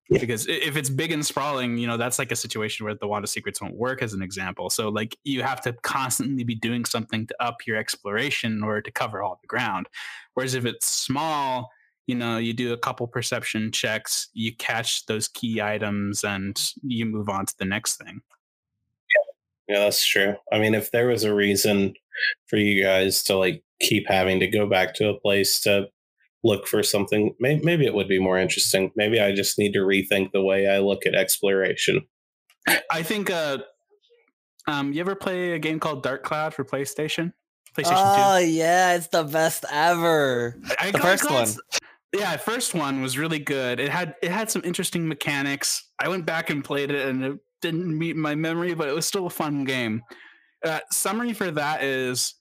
Yeah. Because if it's big and sprawling, you know, that's like a situation where the of Secrets won't work as an example. So, like, you have to constantly be doing something to up your exploration in order to cover all the ground. Whereas if it's small, you know, you do a couple perception checks, you catch those key items, and you move on to the next thing. Yeah, that's true. I mean, if there was a reason for you guys to like keep having to go back to a place to look for something, may- maybe it would be more interesting. Maybe I just need to rethink the way I look at exploration. I think. uh um, you ever play a game called Dark Cloud for PlayStation? PlayStation Oh yeah, it's the best ever. I the first one. Yeah, first one was really good. It had it had some interesting mechanics. I went back and played it, and it didn't meet my memory, but it was still a fun game. Uh, summary for that is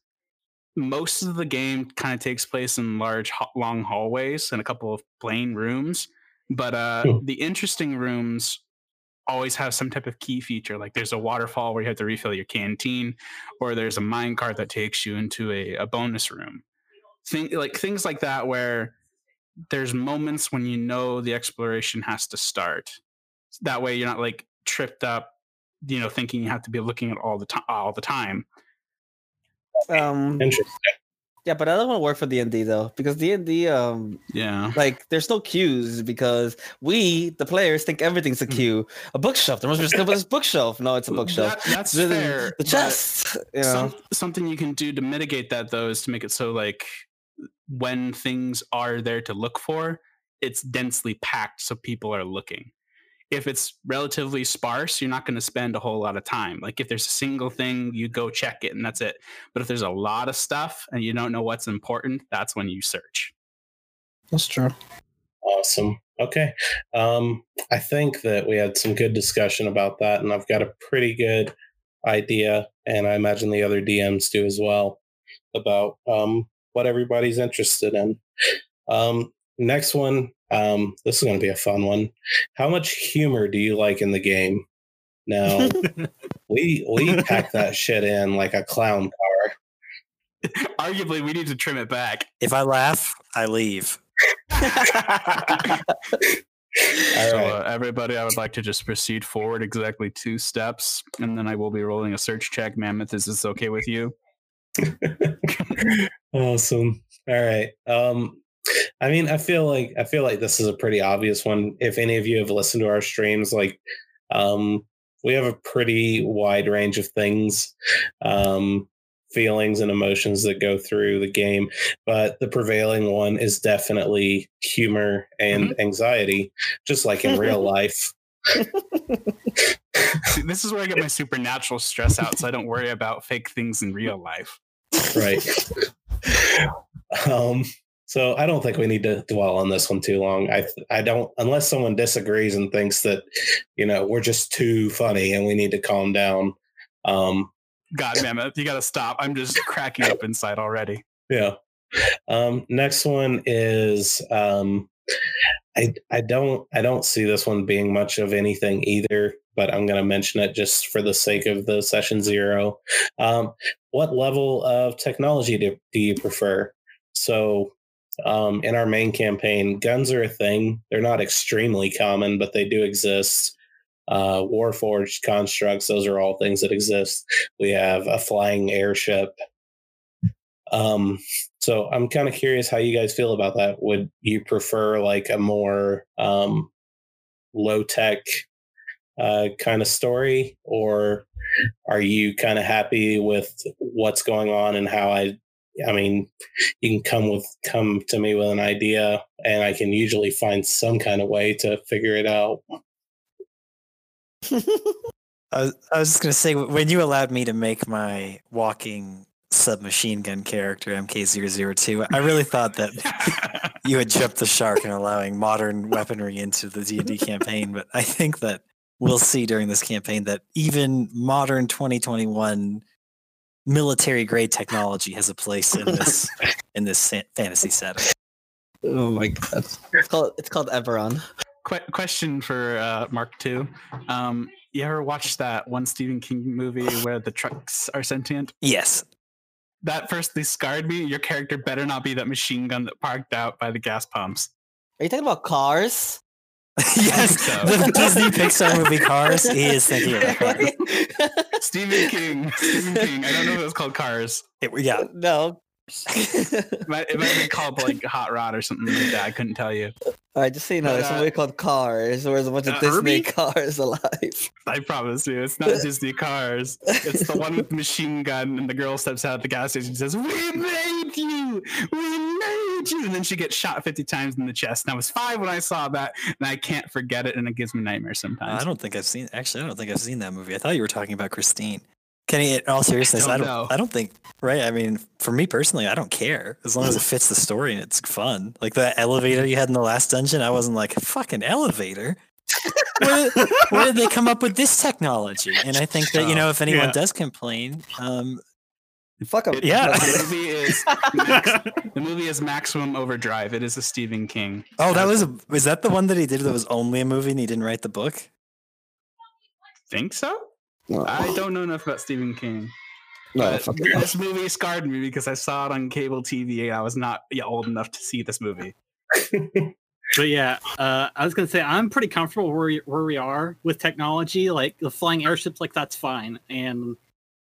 most of the game kind of takes place in large, long hallways and a couple of plain rooms. But uh, Hmm. the interesting rooms always have some type of key feature. Like there's a waterfall where you have to refill your canteen, or there's a mine cart that takes you into a, a bonus room. Think, like things like that, where there's moments when you know the exploration has to start. That way, you're not like tripped up, you know, thinking you have to be looking at all the time, all the time. Um, Interesting. yeah, but I don't want to work for D and D though, because D and D, um, Yeah. like there's no cues because we, the players, think everything's a cue. A bookshelf. There must be this bookshelf. No, it's a bookshelf. That- that's the, the- fair. The chest. You know. some, something you can do to mitigate that though is to make it so like when things are there to look for, it's densely packed so people are looking. If it's relatively sparse, you're not going to spend a whole lot of time. Like if there's a single thing, you go check it and that's it. But if there's a lot of stuff and you don't know what's important, that's when you search. That's true. Awesome. Okay. Um, I think that we had some good discussion about that, and I've got a pretty good idea, and I imagine the other DMs do as well, about um, what everybody's interested in. Um, next one. Um, this is going to be a fun one. How much humor do you like in the game? Now, we we pack that shit in like a clown car. Arguably, we need to trim it back. If I laugh, I leave. All so, uh, everybody, I would like to just proceed forward exactly two steps, and then I will be rolling a search check. Mammoth, is this okay with you? awesome. All right. Um I mean, I feel like I feel like this is a pretty obvious one. If any of you have listened to our streams, like um we have a pretty wide range of things, um, feelings and emotions that go through the game. But the prevailing one is definitely humor and anxiety, just like in real life. See, this is where I get my supernatural stress out, so I don't worry about fake things in real life. right um so i don't think we need to dwell on this one too long i i don't unless someone disagrees and thinks that you know we're just too funny and we need to calm down um God, Mammoth, you got to stop. I'm just cracking up inside already. yeah um next one is um i i don't i don't see this one being much of anything either but i'm going to mention it just for the sake of the session zero um what level of technology do, do you prefer so um in our main campaign guns are a thing they're not extremely common but they do exist uh warforged constructs those are all things that exist we have a flying airship um so I'm kind of curious how you guys feel about that. Would you prefer like a more um, low tech uh, kind of story, or are you kind of happy with what's going on and how I? I mean, you can come with come to me with an idea, and I can usually find some kind of way to figure it out. I was, I was just gonna say when you allowed me to make my walking submachine gun character MK002, I really thought that you had jumped the shark in allowing modern weaponry into the D and D campaign. But I think that we'll see during this campaign that even modern 2021 military grade technology has a place in this in this fantasy setting. Oh my god. It's called it's called Eberron. Que- question for uh, Mark II. Um, you ever watched that one Stephen King movie where the trucks are sentient? Yes. That firstly scarred me. Your character better not be that machine gun that parked out by the gas pumps. Are you talking about cars? yes. so. The Disney Pixar movie Cars. He is thinking of that. Stephen King. Stephen King. I don't know if it was called Cars. It- yeah. no. It might, it might have been called like Hot Rod or something like that. I couldn't tell you. All right, just so you know, But, there's a uh, movie called Cars, where there's a bunch of uh, Disney Herbie? cars alive. I promise you, it's not Disney Cars. It's the one with the machine gun, and the girl steps out at the gas station and says, "We made you, we made you," and then she gets shot fifty times in the chest. And I was five when I saw that, and I can't forget it, and it gives me nightmares sometimes. I don't think I've seen. Actually, I don't think I've seen that movie. I thought you were talking about Christine. Kenny, in all seriousness, I don't don't. know. I don't think. Right? I mean, for me personally, I don't care as long as it fits the story and it's fun. Like that elevator you had in the last dungeon, I wasn't like fucking elevator. where, where did they come up with this technology? And I think that you know, if anyone Yeah. does complain, um, Fuck 'em. It- Yeah. the movie is max, the movie is Maximum Overdrive. It is a Stephen King. oh, that was a, was that the one that he did that was only a movie and he didn't write the book? Think so? No, I don't know enough about Stephen King. no, fuck it. this movie scarred me because I saw it on cable TV and I was not yet old enough to see this movie. But yeah, uh, I was gonna say I'm pretty comfortable where we, where we are with technology. Like the flying airships, like that's fine. And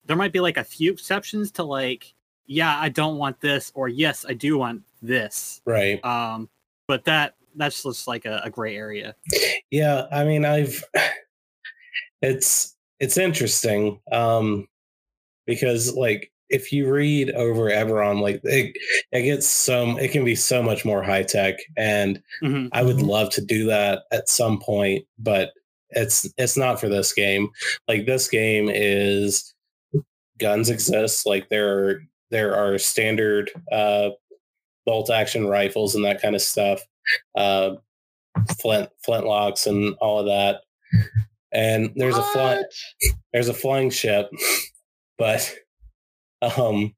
there might be like a few exceptions to like, yeah, I don't want this, or yes, I do want this. Right. Um, but that that's just like a, a gray area. Yeah, I mean, I've it's it's interesting um because like if you read over Eberron, like it, it gets so it can be so much more high tech, and Mhm. I would love to do that at some point, but it's it's not for this game. Like this game is guns exist, like there are there are standard uh bolt action rifles and that kind of stuff. Uh flint flintlocks and all of that. And there's a fly, there's a flying ship, but um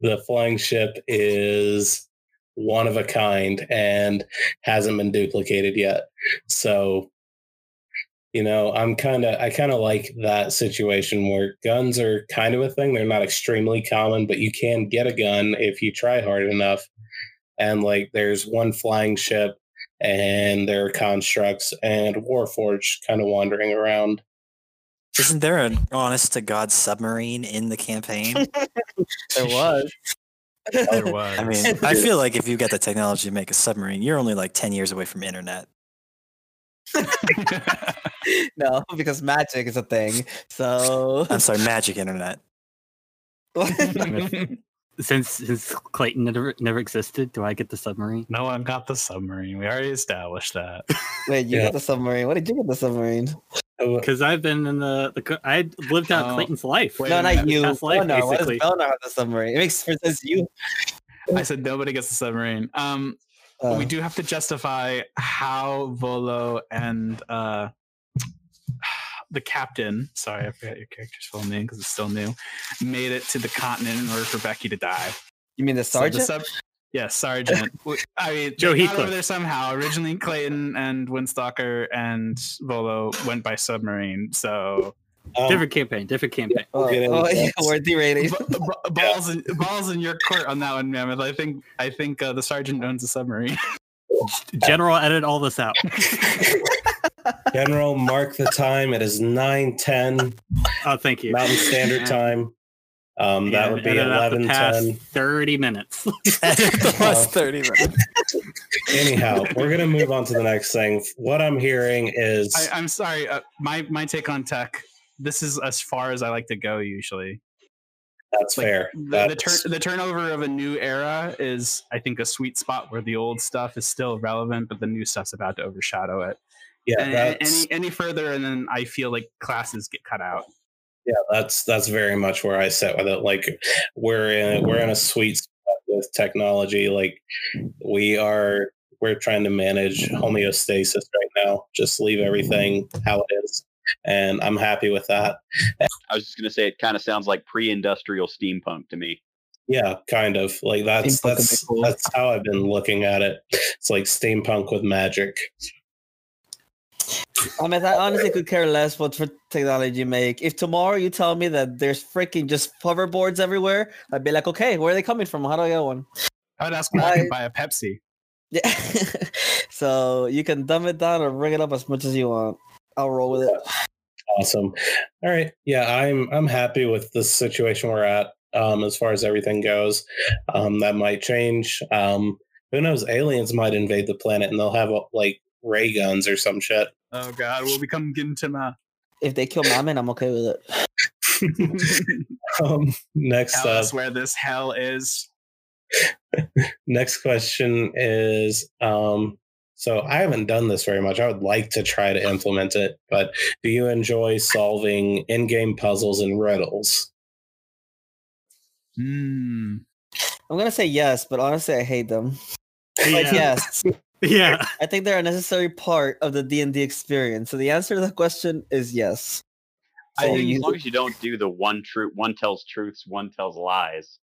the flying ship is one of a kind and hasn't been duplicated yet. So you know, I'm kind of I kind of like that situation where guns are kind of a thing. They're not extremely common, but you can get a gun if you try hard enough. And like there's one flying ship and their constructs and Warforged kind of wandering around. Isn't there an honest to God submarine in the campaign? There was. There was. I mean, I feel like if you got the technology to make a submarine, you're only like 10 years away from internet. no, because magic is a thing. So I'm sorry, magic internet. Since since Clayton never never existed, do I get the submarine? no one got the submarine. We already established that. wait, you Yeah. got the submarine. What did you get the submarine? Oh, Because I've been in the, the I lived out Oh, Clayton's life. wait no, not you. Past life, Belnar. What does. Belnar have the submarine? It makes for sense. You. I said nobody gets the submarine. Um, Uh, we do have to justify how Volo and uh, the captain, sorry, I forgot your character's full name because it's still new, made it to the continent in order for Becky to die. you mean the So the sergeant? sub- yes, Sergeant. I mean, Joe they got over there somehow. Originally, Clayton and Windstalker and Volo went by submarine. So um, different campaign, different campaign. oh, get into oh, that. yeah, we're derailing. b- b- balls in balls in your court on that one, Mammoth. I think I think uh, the sergeant owns a submarine. General, edit all this out. General, mark the time. It is 9 10 Oh, thank you. Mountain Standard Time. Um, that would be edit out the 11 10. Thirty minutes. last 30 minutes. Anyhow, we're going to move on to the next thing. What I'm hearing is I, I'm sorry. Uh, my my take on tech. This is as far as I like to go usually. That's like, fair. The, the, That's- turn, the turnover of a new era is, I think, a sweet spot where the old stuff is still relevant, but the new stuff's about to overshadow it. yeah, And- any any further, and then I feel like classes get cut out. yeah, that's that's very much where I sit with it. Like we're in we're in a sweet spot with technology. Like we are we're trying to manage homeostasis right now. Just leave everything how it is, and I'm happy with that. I was just going to say it kind of sounds like pre-industrial steampunk to me. Yeah, kind of like that's Steampunk that's cool. that's how I've been looking at it. It's like steampunk with magic. I mean, I honestly could care less what for technology you make. If tomorrow you tell me that there's freaking just hoverboards everywhere, I'd be like, okay, where are they coming from? How do I get one? I would ask if I I- can buy a Pepsi. Yeah. so you can dumb it down or bring it up as much as you want. I'll roll with it. Awesome. All right. Yeah, I'm I'm happy with the situation we're at um, as far as everything goes. Um, that might change. Um, who knows? Aliens might invade the planet and they'll have uh, like ray guns or some shit. Oh god, we'll become Gintama. If they kill Mammoth, I'm okay with it. Um, next Tell up, us where this hell is. next question is um, so I haven't done this very much. I would like to try to implement it, but do you enjoy solving in-game puzzles and riddles? Hmm. I'm gonna say yes, but honestly, I hate them. Like yes, Yeah. I think they're a necessary part of the D and D experience. So the answer to the question is yes. I So think you- as long as you don't do the one truth, one tells truths, one tells lies.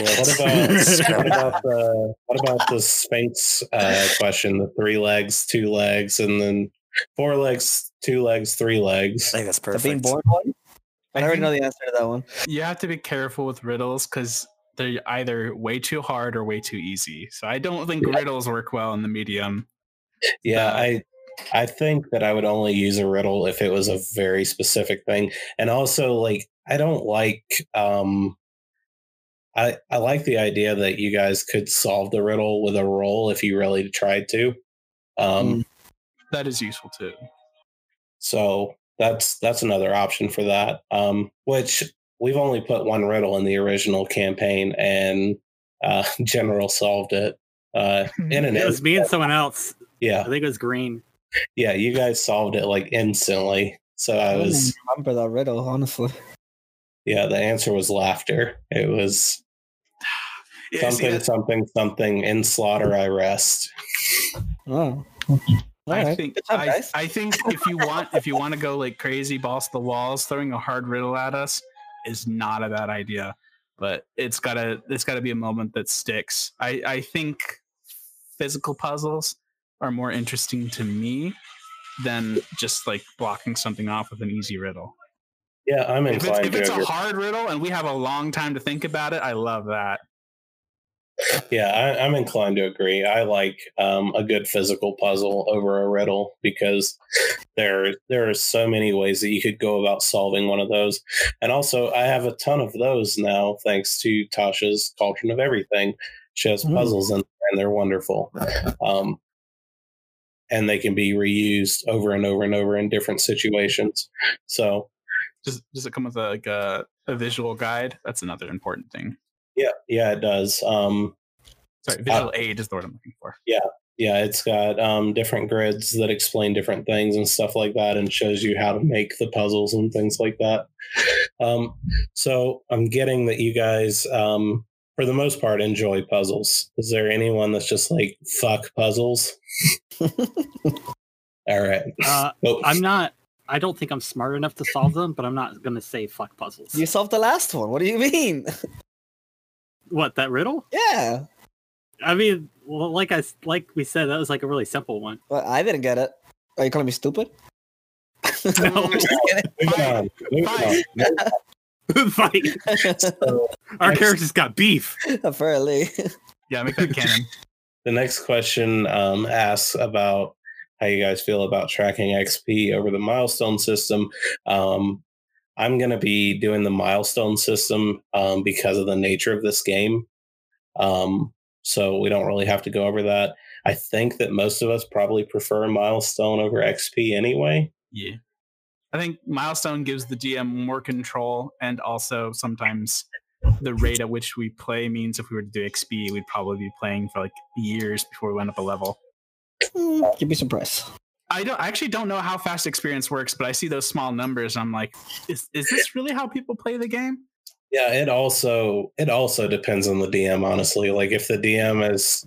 What about what about the what about the Sphinx uh, question? The three legs, two legs, and then four legs, two legs, three legs. I think that's The perfect. being born one. I I already know the answer to that one. You have to be careful with riddles because they're either way too hard or way too easy. So I don't think riddles work well in the medium. Yeah, Uh, I I think that I would only use a riddle if it was a very specific thing, and also like I don't like um. I, I like the idea that you guys could solve the riddle with a roll if you really tried to. Um, That is useful too. So that's that's another option for that. Um, which we've only put one riddle in the original campaign, and uh, General solved it uh, in an It was instant. me and someone else. Yeah, I think it was green. yeah, you guys solved it like instantly. So I I was, remember that riddle, honestly. yeah, the answer was laughter. It was Yeah, something, that's- something, something. In slaughter, I rest. Oh. I Alright, think job, I. I think if you want if you want to go like crazy boss to the walls, throwing a hard riddle at us is not a bad idea. But it's gotta it's gotta be a moment that sticks. I, I think physical puzzles are more interesting to me than just like blocking something off with an easy riddle. Yeah, I'm If it's, if it's a hard riddle and we have a long time to think about it, I love that. Yeah, I, I'm inclined to agree. I like um, a good physical puzzle over a riddle because there there are so many ways that you could go about solving one of those. And also, I have a ton of those now, thanks to Tasha's Cauldron of Everything. She has Mm. puzzles in and they're wonderful. Um, and they can be reused over and over and over in different situations. So, Does does it come with a, like a, a visual guide? That's another important thing. yeah, yeah, it does. Um, Sorry, visual aid is the word I'm looking for. Yeah, yeah it's got um, different grids that explain different things and stuff like that and shows you how to make the puzzles and things like that um, so i'm getting that you guys um, for the most part enjoy puzzles is there anyone that's just like fuck puzzles all right Uh, oh, I'm not. I don't think I'm smart enough to solve them, but I'm not gonna say fuck puzzles. You solved the last one. What do you mean? What that riddle? yeah. I mean, well, like I like we said, that was like a really simple one. Well, I didn't get it. Are you calling me stupid? No. I'm just kidding. moving on, moving on. Fight. So, Our Next- characters got beef. Apparently. Yeah, make that canon. The next question um, asks about how you guys feel about tracking XP over the milestone system. Um, I'm going to be doing the milestone system um, because of the nature of this game. Um, so we don't really have to go over that. I think that most of us probably prefer milestone over XP anyway. Yeah. I think milestone gives the GM more control and also sometimes the rate at which we play means if we were to do XP, we'd probably be playing for like years before we went up a level. Hmm, You'd be surprised. I don't I actually don't know how fast experience works, but I see those small numbers and I'm like, is is this really how people play the game? Yeah, it also it also depends on the DM. Honestly, like if the DM is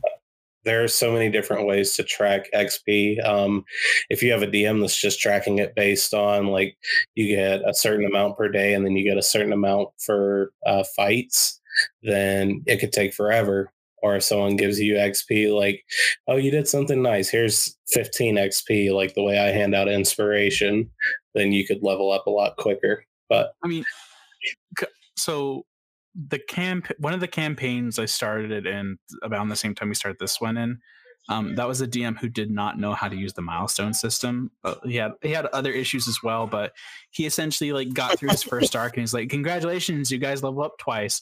there are so many different ways to track XP. Um, if you have a DM that's just tracking it based on like you get a certain amount per day and then you get a certain amount for uh, fights, then it could take forever. Or if someone gives you XP, like, oh, you did something nice, here's 15 XP, like the way I hand out inspiration, then you could level up a lot quicker. But I mean, so the camp one of the campaigns I started it in about the same time we started this one in. Um, that was a DM who did not know how to use the milestone system. Uh, he had he had other issues as well, but he essentially like got through his first arc and he's like, "Congratulations, you guys level up twice."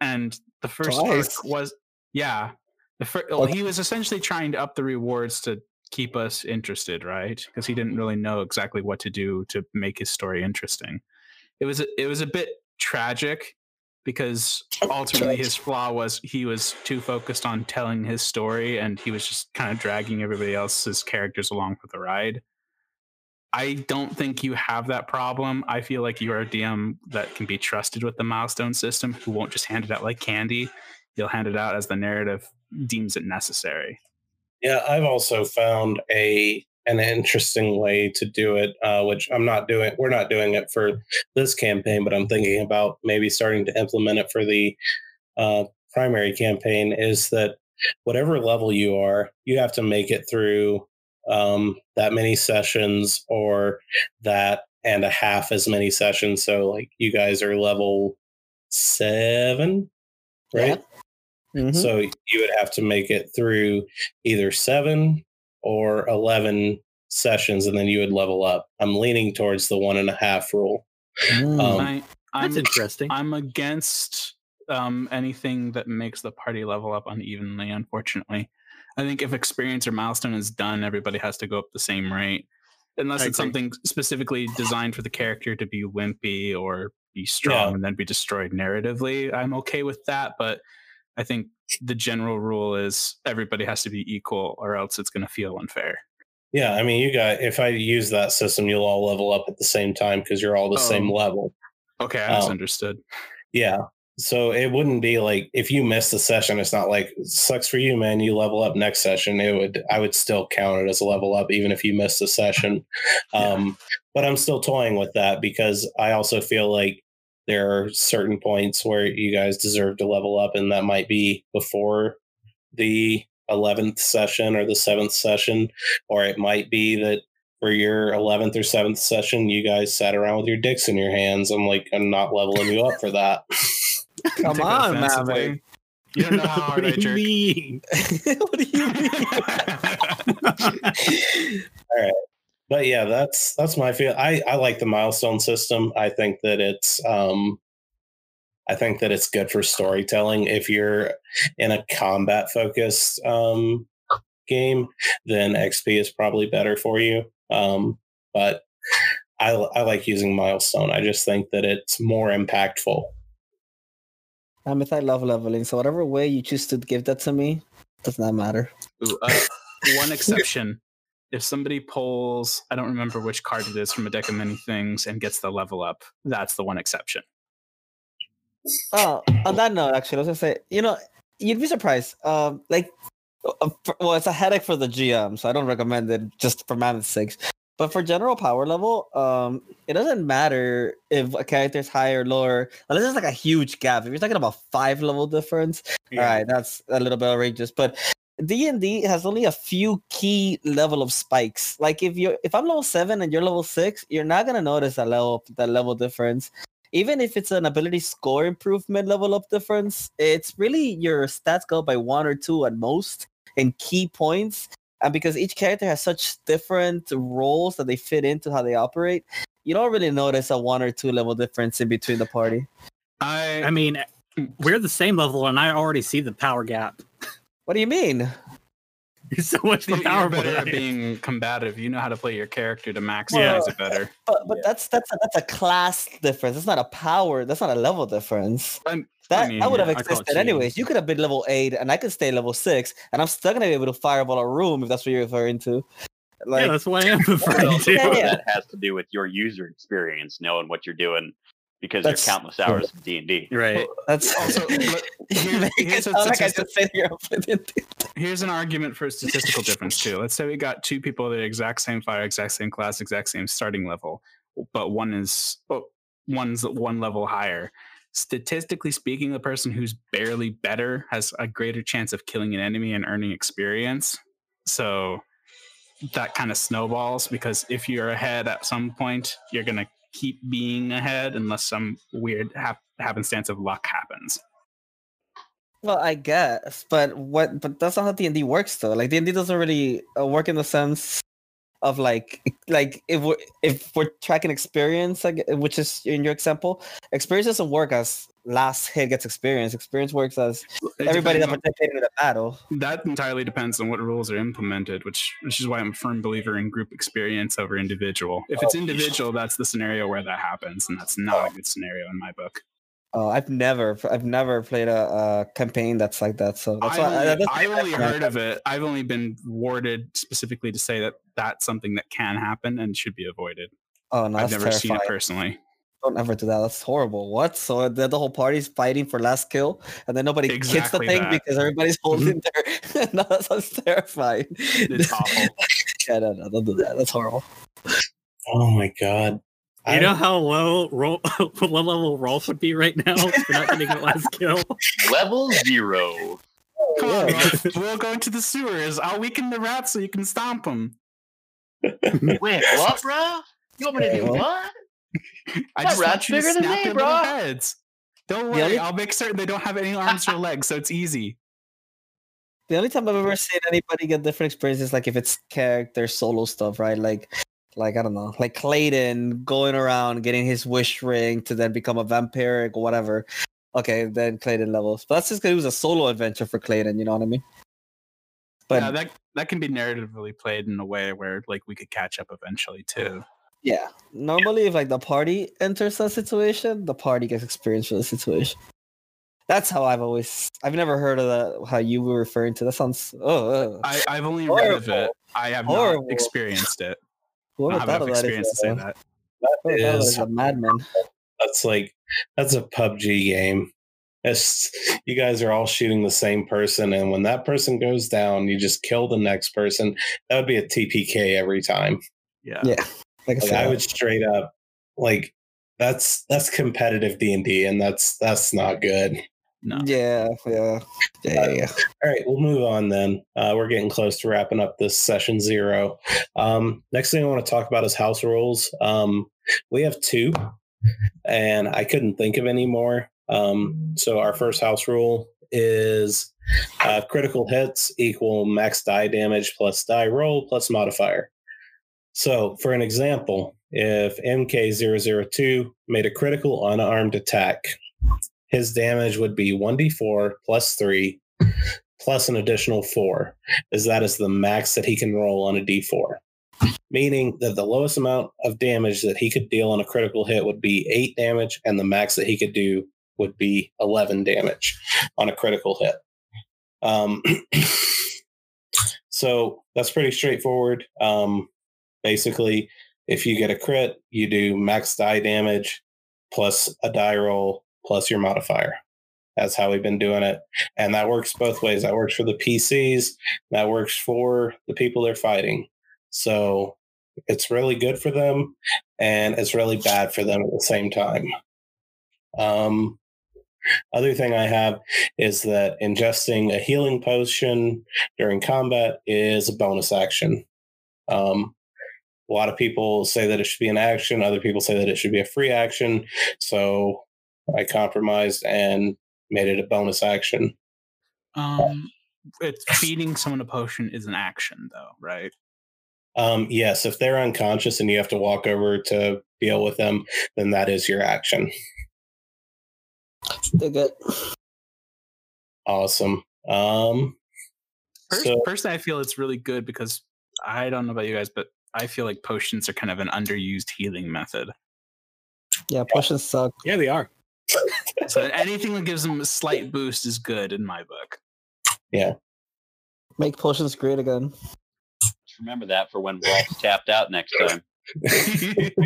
And the first Twice? arc was yeah, the fir- well, he was essentially trying to up the rewards to keep us interested, right? Because he didn't really know exactly what to do to make his story interesting. It was a, it was a bit tragic because ultimately his flaw was he was too focused on telling his story and he was just kind of dragging everybody else's characters along for the ride. I don't think you have that problem. I feel like you are a DM that can be trusted with the milestone system who won't just hand it out like candy. You'll hand it out as the narrative deems it necessary. Yeah, I've also found a an interesting way to do it, uh, which I'm not doing. We're not doing it for this campaign, but I'm thinking about maybe starting to implement it for the uh, primary campaign. Is that whatever level you are, you have to make it through um, that many sessions or that and a half as many sessions. So, like, you guys are level seven, right? Mhm. So you would have to make it through either seven or 11 sessions and then you would level up. I'm leaning towards the one and a half rule. Mm. Um, I, That's I'm interesting. I'm against um, anything that makes the party level up unevenly. Unfortunately, I think if experience or milestone is done, everybody has to go up the same rate, unless I it's agree. something specifically designed for the character to be wimpy or be strong Yeah. and then be destroyed narratively. I'm okay with that, but I think the general rule is everybody has to be equal, or else it's going to feel unfair. Yeah, I mean, you got if I use that system, you'll all level up at the same time because you're all the same Oh. level. Okay, I Oh. misunderstood. Yeah. So it wouldn't be like if you miss the session, it's not like sucks for you, man. You level up next session. It would I would still count it as a level up even if you missed the session. Um, but I'm still toying with that because I also feel like there are certain points where you guys deserve to level up, and that might be before the 11th session or the 7th session, or it might be that for your 11th or 7th session, you guys sat around with your dicks in your hands. I'm like, I'm not leveling you up for that. Come on, offensively. man. You don't know how what hard I do you jerk. mean? what do you mean? But yeah, that's that's my feel. I I like the milestone system. I think that it's um I think that it's good for storytelling. If you're in a combat focused um game, then XP is probably better for you. Um, but I I like using milestone. I just think that it's more impactful. I'm I love leveling, so whatever way you choose to give that to me does not matter. Ooh, uh, one exception. If somebody pulls, I don't remember which card it is from a deck of many things and gets the level up, that's the one exception. Oh, on that note, actually, I was gonna say, you know, you'd be surprised. Um, like, uh, well, it's a headache for the GM, so I don't recommend it just for mammoth's sake. But for general power level, um, it doesn't matter if a character's higher or lower, unless there's like a huge gap. If you're talking about five level difference, all right, that's a little bit outrageous. But D and D has only a few key level of spikes. Like if you're if I'm level seven and you're level six, you're not gonna notice that level that level difference. Even if it's an ability score improvement level up difference, it's really your stats go by one or two at most in key points. And because each character has such different roles that they fit into how they operate, you don't really notice a one or two level difference in between the party. I, I mean, we're the same level, and I already see the power gap. What do you mean? You're so much more you're better at being combative. You know how to play your character to maximize Yeah. it better. But but that's that's a, that's a class difference. That's not a power. That's not a level difference. I'm- That mean, that would have yeah, I call it existed anyways. You could have been level eight, and I could stay level six, and I'm still gonna be able to fireball a room if that's what you're referring to. Like, yeah, that's what I am referring Yeah, to. yeah. That has to do with your user experience, knowing what you're doing because That's- you're countless hours of D and D. Right. That's Also, here- here's a sound like I statistic- just sit here and play the- here's an argument for statistical difference too. Let's say we got two people that are exact same fire, exact same class, exact same starting level, but one is oh, one's one level higher. Statistically speaking, the person who's barely better has a greater chance of killing an enemy and earning experience. So that kind of snowballs because if you're ahead at some point, you're gonna keep being ahead unless some weird hap- happenstance of luck happens. Well, I guess, but what? But that's not how D and D works, though. Like D and D doesn't really uh, work in the sense of like, like if we're if we're tracking experience, like which is in your example, experience doesn't work as last hit gets experience. Experience works as It everybody that participated in the battle. that entirely depends on what rules are implemented, which which is why I'm a firm believer in group experience over individual. If it's oh, individual, that's the scenario where that happens, and that's not a good scenario in my book. Oh, I've never, I've never played a, a campaign that's like that. So that's I've why uh, only, that's- I've only yeah. heard of it. I've only been warded specifically to say that that's something that can happen and should be avoided. Oh no, I've that's never seen it personally. Don't ever do that. That's horrible. What? So uh, then the whole party's fighting for last kill, and then nobody gets the thing that. because everybody's mm-hmm. holding their. no, that sounds terrifying. It's awful. yeah, no, no, don't do that. That's horrible. Oh my god. You know how low roll, what level Rolf would be right now for not getting the last kill? Level zero. Come on, Rolf, we'll go into the sewers. I'll weaken the rats so you can stomp them. Wait, what, bro? You want me to do what? I just rat's want you to bigger than snap me, their bro. little heads. Don't worry, only- I'll make certain they don't have any arms or legs, so it's easy. The only time I've ever seen anybody get different experiences, like if it's character solo stuff, right? Like, like I don't know, like Clayton going around getting his wish ring to then become a vampiric or whatever. Okay, then Clayton levels. But that's just because it was a solo adventure for Clayton. You know what I mean? But yeah, that that can be narratively played in a way where like we could catch up eventually too. Yeah. Normally, if like the party enters that situation, the party gets experience for the situation. That's how I've always. I've never heard of that. How you were referring to that sounds. Oh, I, I've only read of it. I have Horrible. not experienced it. I whoever don't have thought enough of that is experience to say a, that. whoever thought of that is- is a madman. That's like that's a PUBG game. It's you guys are all shooting the same person, and when that person goes down, you just kill the next person. That would be a TPK every time. Yeah. Yeah. Like Like said, I would straight up like that's that's competitive D and D, and that's that's not good. No. Yeah, yeah, yeah, yeah. yeah. All right, we'll move on then. Uh, we're getting close to wrapping up this session zero. Um, next thing I want to talk about is house rules. Um, we have two, and I couldn't think of any more. Um, so our first house rule is uh, critical hits equal max die damage plus die roll plus modifier. So, for an example, if MK002 made a critical unarmed attack, his damage would be 1d4 plus 3 plus an additional 4, as that is the max that he can roll on a d4. Meaning that the lowest amount of damage that he could deal on a critical hit would be 8 damage, and the max that he could do would be 11 damage on a critical hit. Um, so that's pretty straightforward. Um, basically, if you get a crit, you do max die damage plus a die roll plus your modifier. That's how we've been doing it. And that works both ways. That works for the PCs, that works for the people they're fighting. So it's really good for them and it's really bad for them at the same time. Um, other thing I have is that ingesting a healing potion during combat is a bonus action. Um, a lot of people say that it should be an action. Other people say that it should be a free action. So I compromised and made it a bonus action. Um, it's feeding someone a potion is an action, though, right? Um, yes, if they're unconscious and you have to walk over to deal with them, then that is your action. They're good. Awesome. Um, First, So- personally, I feel it's really good because I don't know about you guys, but I feel like potions are kind of an underused healing method. Yeah, potions suck. Yeah, they are. So anything that gives them a slight boost is good in my book. Yeah. Make potions great again. Just remember that for when Rolf's tapped out next time.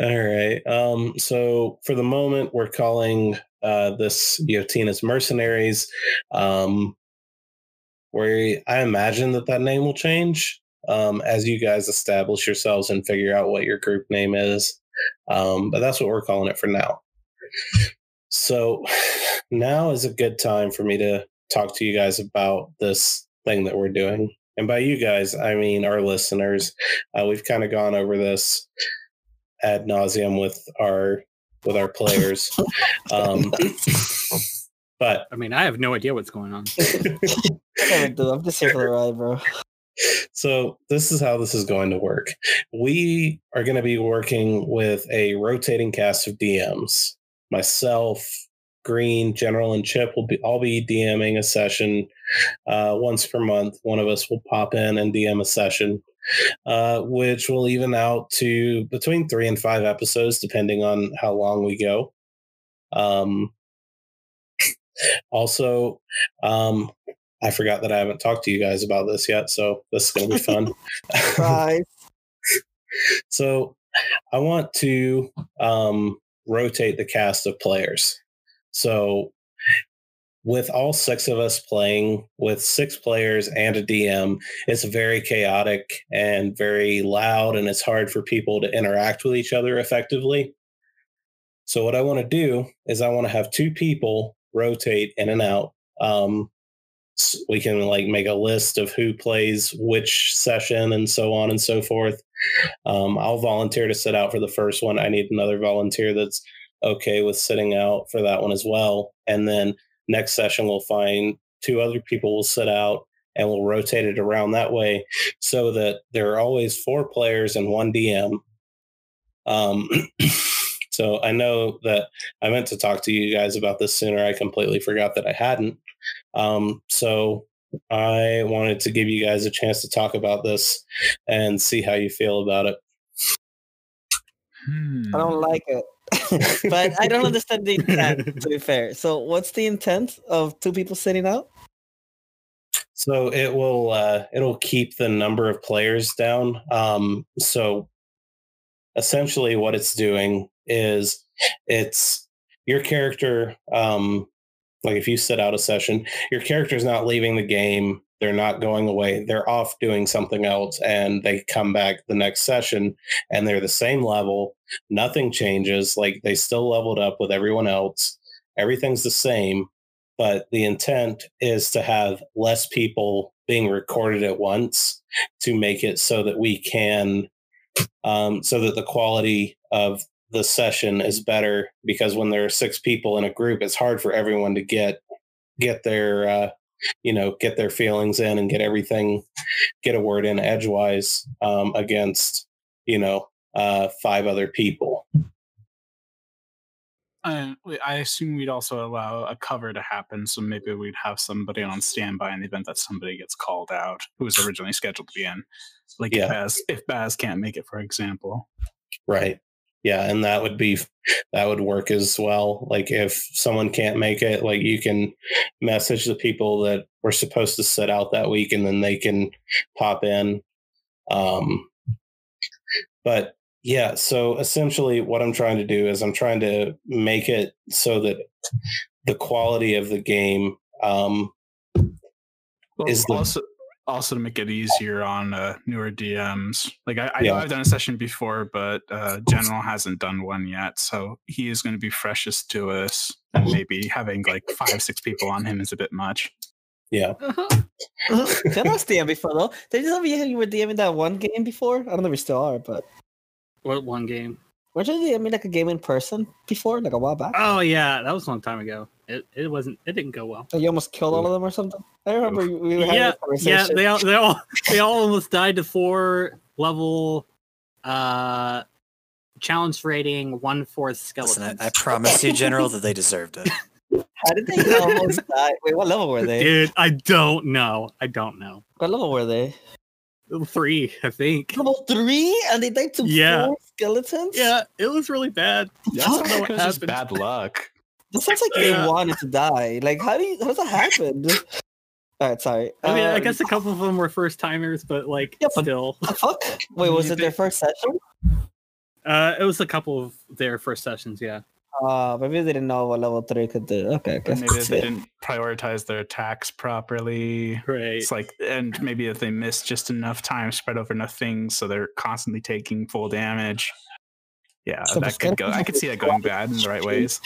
All right. Um, so for the moment, we're calling uh, this Yotina's Mercenaries. Um, where I imagine that that name will change um, as you guys establish yourselves and figure out what your group name is. Um, but that's what we're calling it for now. So now is a good time for me to talk to you guys about this thing that we're doing. And by you guys, I mean our listeners. Uh, we've kind of gone over this ad nauseum with our with our players. Um, but I mean, I have no idea what's going on. I'm just here for the ride, bro. So this is how this is going to work. We are going to be working with a rotating cast of DMs. Myself, Green, General, and Chip will be all be DMing a session uh, once per month. One of us will pop in and DM a session, uh, which will even out to between three and five episodes, depending on how long we go. Um, also, um, I forgot that I haven't talked to you guys about this yet, so this is going to be fun. Right. so, I want to um, rotate the cast of players. So, with all six of us playing with six players and a DM, it's very chaotic and very loud, and it's hard for people to interact with each other effectively. So, what I want to do is, I want to have two people rotate in and out. Um, we can like make a list of who plays which session and so on and so forth. Um, I'll volunteer to sit out for the first one. I need another volunteer that's okay with sitting out for that one as well. And then next session, we'll find two other people will sit out and we'll rotate it around that way so that there are always four players and one DM. Um, so I know that I meant to talk to you guys about this sooner. I completely forgot that I hadn't. Um, so I wanted to give you guys a chance to talk about this and see how you feel about it. Hmm. I don't like it. but I don't understand the intent, to be fair. So, what's the intent of two people sitting out? So it will uh, it'll keep the number of players down. Um, so essentially, what it's doing is it's your character. Um, like if you sit out a session, your character's not leaving the game. They're not going away. They're off doing something else, and they come back the next session, and they're the same level. Nothing changes. Like they still leveled up with everyone else. Everything's the same but the intent is to have less people being recorded at once to make it so that we can um, so that the quality of the session is better because when there are six people in a group it's hard for everyone to get get their uh, you know get their feelings in and get everything get a word in edgewise um, against you know uh, five other people Uh, I assume we'd also allow a cover to happen, so maybe we'd have somebody on standby in the event that somebody gets called out who was originally scheduled to be in. Like Yeah. if Baz if Baz can't make it, for example. Right. Yeah, and that would be that would work as well. Like if someone can't make it, like you can message the people that were supposed to sit out that week and then they can pop in. Um but yeah, so essentially what I'm trying to do is I'm trying to make it so that the quality of the game um Well, Is the- also also to make it easier on uh, newer DMs. Like I, I know Yeah. I've done a session before, but uh, General hasn't done one yet, so he is going to be freshest to us, and maybe having like five six people on him is a bit much. yeah. General's DM before though. Did you tell me you were DMing that one game before? I don't know if we still are, but what one game? weren't you DMing like a game in person before, like a while back? Oh yeah, that was a long time ago. It it wasn't. It didn't go well. Like, you almost killed all of them or something. I remember we were having Yeah, this yeah. They all they all they all almost died to four level uh challenge rating one fourth Listen, skeletons. I, I promise you, General, that they deserved it. How did they almost die? Wait, what level were they? Dude, I don't know. I don't know. What level were they? Three, I think. Level three, and they died to Yeah. four skeletons. Yeah, it was really bad. I don't know what Because it's happened. bad luck. That sounds like they wanted to die. Like, how do you? How does that happen? All right, sorry. I mean, I Um, guess a couple of them were first timers, but like Yeah, but- still. fuck. Wait, was it their first session? Uh, it was a couple of their first sessions. Yeah. Uh, maybe they didn't know what level three could do. Okay, okay. Or maybe they didn't prioritize their attacks properly. Right. It's like, and maybe if they missed just enough time spread over enough things, so they're constantly taking full damage. Yeah, So that could go. I could see that going bad in the right ways.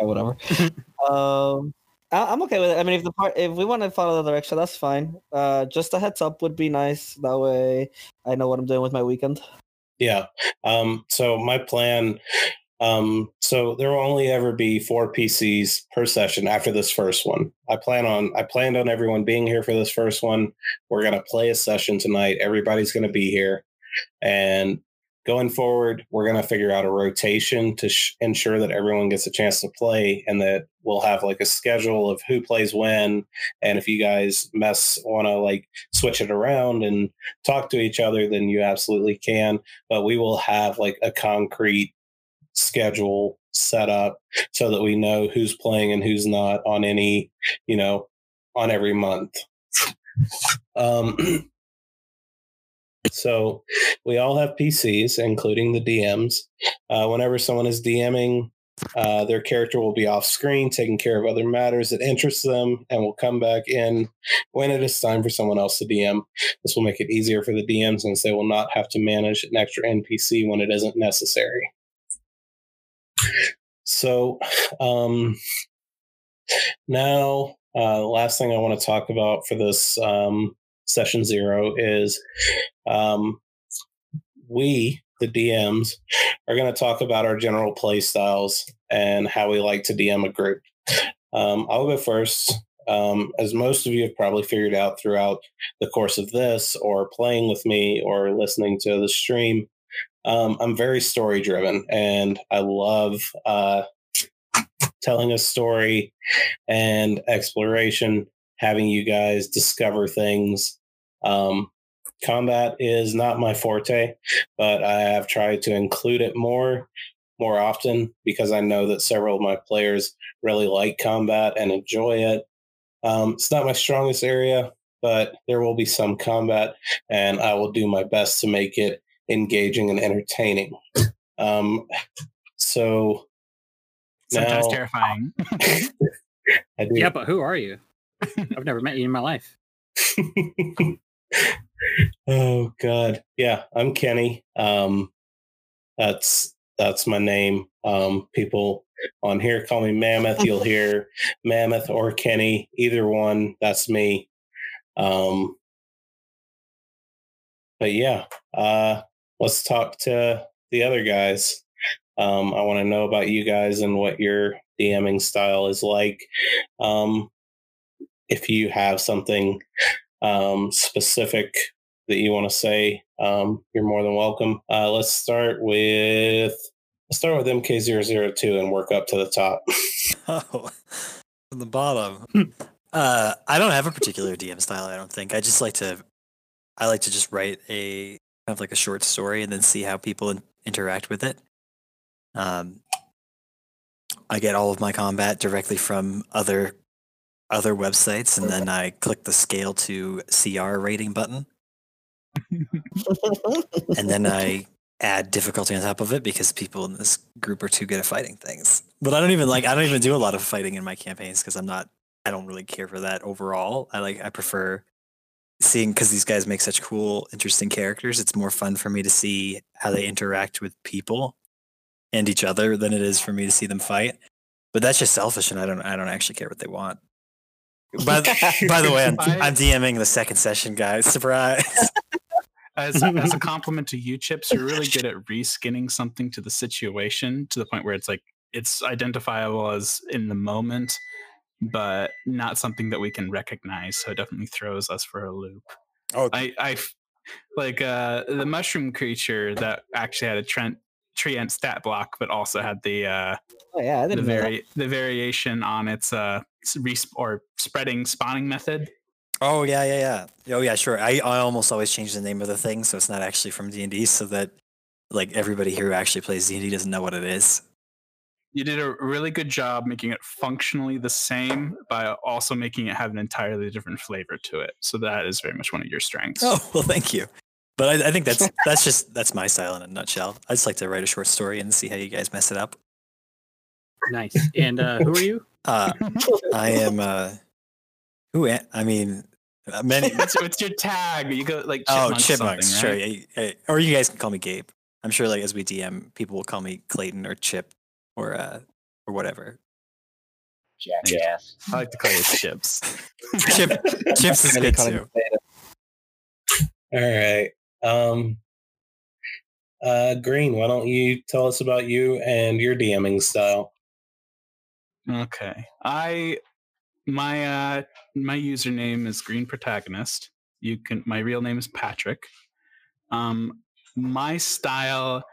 Or whatever. um, I, I'm okay with it. I mean, if the part, if we want to follow the direction, that's fine. Uh, just a heads up would be nice. That way, I know what I'm doing with my weekend. Yeah. Um, so my plan, um, so there will only ever be four PCs per session after this first one. I plan on I planned on everyone being here for this first one. We're gonna play a session tonight. Everybody's gonna be here, and going forward, we're gonna figure out a rotation to sh- ensure that everyone gets a chance to play, and that we'll have like a schedule of who plays when. And if you guys mess want to like switch it around and talk to each other, then you absolutely can. But we will have like a concrete schedule set up so that we know who's playing and who's not on any, you know, on every month. Um, so we all have PCs, including the DMs. Uh, whenever someone is DMing, uh, their character will be off screen, taking care of other matters that interest them, and will come back in when it is time for someone else to DM. This will make it easier for the DMs since they will not have to manage an extra NPC when it isn't necessary. So, um, now, uh, last thing I want to talk about for this um, session zero is um, we, the DMs, are going to talk about our general play styles and how we like to DM a group. Um, I'll go first. Um, as most of you have probably figured out throughout the course of this, or playing with me, or listening to the stream, um, I'm very story driven and I love uh, telling a story and exploration, having you guys discover things. Um, combat is not my forte, but I have tried to include it more more often because I know that several of my players really like combat and enjoy it. Um, it's not my strongest area, but there will be some combat, and I will do my best to make it engaging and entertaining. Um, so Sometimes now, terrifying. I do, Yeah, but who are you? I've never met you in my life. oh God, yeah, I'm Kenny. Um, that's that's my name. Um, people on here call me Mammoth. You'll hear Mammoth or Kenny, either one. That's me. Um, but yeah, uh, let's talk to the other guys. Um, I want to know about you guys and what your DMing style is like. Um, if you have something um, specific that you want to say, um, you're more than welcome. Uh, let's start with let's start with MK002 and work up to the top. Oh, from the bottom. uh, I don't have a particular DM style. I don't think. I just like to. I like to just write a kind of like a short story and then see how people in, interact with it. Um, I get all of my combat directly from other other websites, and then I click the scale to CR rating button, and then I add difficulty on top of it because people in this group are too good at fighting things. But I don't even like I don't even do a lot of fighting in my campaigns because I'm not I don't really care for that overall. I like I prefer seeing because these guys make such cool, interesting characters. It's more fun for me to see how they interact with people and each other than it is for me to see them fight. But that's just selfish, and I don't I don't actually care what they want. But by the way, I'm, I- I'm DMing the second session, guys. Surprise! as, as a compliment to you, Chips, you're really good at reskinning something to the situation to the point where it's like it's identifiable as in the moment, but not something that we can recognize. So it definitely throws us for a loop. Oh, I, I like uh, the mushroom creature that actually had a Trent Treant stat block, but also had the uh, Oh yeah, the didn't know that. vari- the variation on its uh s- resp- or spreading spawning method. Oh yeah, yeah, yeah. Oh yeah, sure. I, I almost always change the name of the thing so it's not actually from D and D, so that like everybody here who actually plays D and D doesn't know what it is. You did a really good job making it functionally the same by also making it have an entirely different flavor to it. So that is very much one of your strengths. Oh well, thank you. But I, I think that's that's just that's my style in a nutshell. I just like to write a short story and see how you guys mess it up. Nice. And uh, who are you? Uh, I am. Uh, who? am- I mean, uh, many. what's, what's your tag? You go like oh, chipmunk chipmunks. Sure. right? yeah, yeah, or you guys can call me Gabe. I'm sure, like as we DM, people will call me Clayton or Chip or uh or whatever. Jackass. I like to call it chips. Chip Chips is Really good calling too. All right. Um, uh, Green, why don't you tell us about you and your DMing style? Okay. I my uh my username is Green Protagonist. You can my real name is Patrick. Um my style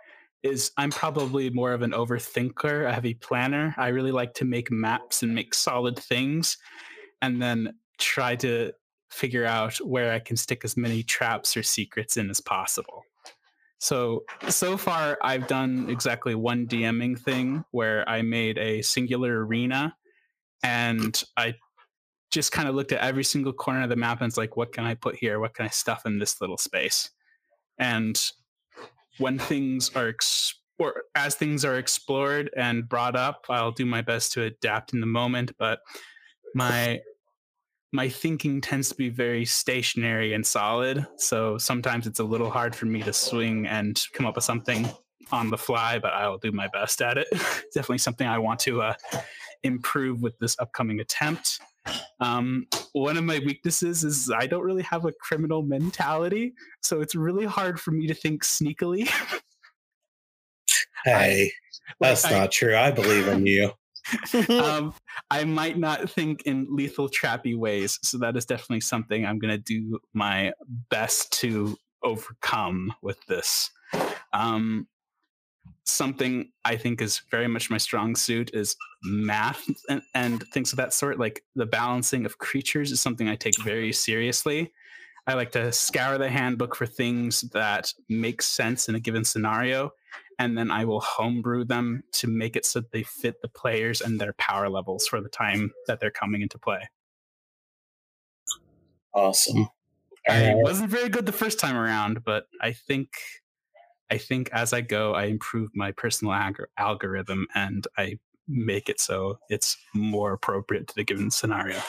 is I'm probably more of an overthinker, a heavy planner. I really like to make maps and make solid things and then try to figure out where I can stick as many traps or secrets in as possible. So so far I've done exactly one DMing thing where I made a singular arena and I just kind of looked at every single corner of the map and it's like what can I put here? What can I stuff in this little space? And when things are ex- or as things are explored and brought up, I'll do my best to adapt in the moment, but my my thinking tends to be very stationary and solid. So sometimes it's a little hard for me to swing and come up with something on the fly, but I will do my best at it. Definitely something I want to uh, improve with this upcoming attempt. Um, one of my weaknesses is I don't really have a criminal mentality, so it's really hard for me to think sneakily. Hey, that's Like, I- not true. I believe in you. um, I might not think in lethal trappy ways, so that is definitely something I'm going to do my best to overcome with this. Um, something I think is very much my strong suit is math and, and things of that sort. Like the balancing of creatures is something I take very seriously. I like to scour the handbook for things that make sense in a given scenario and then I will homebrew them to make it so that they fit the players and their power levels for the time that they're coming into play. Awesome. I Alright. wasn't very good the first time around, but I think I think as I go, I improve my personal algor- algorithm and I make it so it's more appropriate to the given scenario.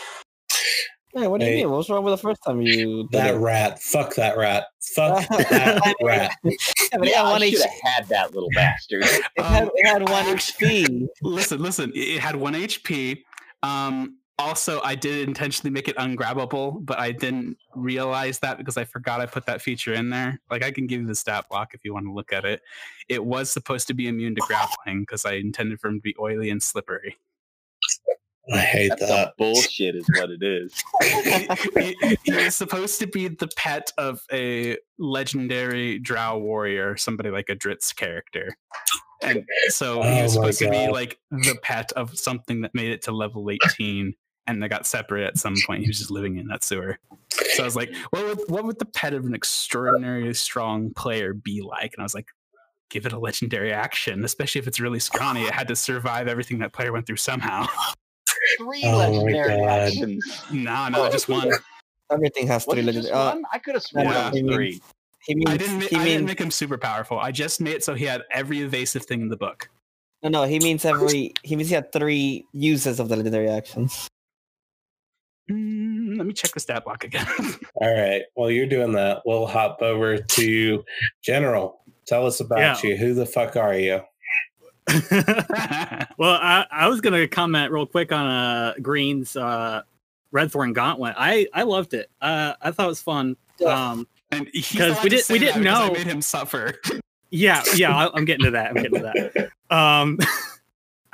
Yeah, what do Hey. you mean? What's wrong with the first time you did That it? rat. Fuck that rat. Fuck that rat. Yeah, but it Yeah, had one should have had that little bastard. it had, it had one Um, HP. listen, listen. It it had one HP. Um, also, I did intentionally make it ungrabbable, but I didn't realize that because I forgot I put that feature in there. Like, I can give you the stat block if you want to look at it. It was supposed to be immune to grappling because I intended for him to be oily and slippery. I hate That's that. bullshit, is what it is. he, he- he was supposed to be the pet of a legendary drow warrior, somebody like a Drizzt character. And so oh he Oh was my supposed to be like the pet of something that made it to level 18 and they got separate at some point. He was just living in that sewer. So I was like, what would, what would the pet of an extraordinarily strong player be like? And I was like, give it a legendary action, especially if it's really scrawny. It had to survive everything that player went through somehow. Three Oh legendary God. actions. no, no, just one. Everything has three it legendary. just Uh, one? I could have sworn Yeah. it was three. he means I didn't. he I didn't means make him super powerful. I just made it so he had every evasive thing in the book. no no he means every he means he had three uses of the legendary actions. Mm, let me check the stat block again. All right. While you're doing that, we'll hop over to General. Tell us about Yeah. you. Who the fuck are you? well, I, I was gonna comment real quick on uh Green's uh Red Thorn Gauntlet. I I loved it. Uh, I thought it was fun. Um, and he's 'Cause allowed we did- say we that didn't because I know. made him suffer. yeah, yeah, I, I'm getting to that. I'm getting to that. Um,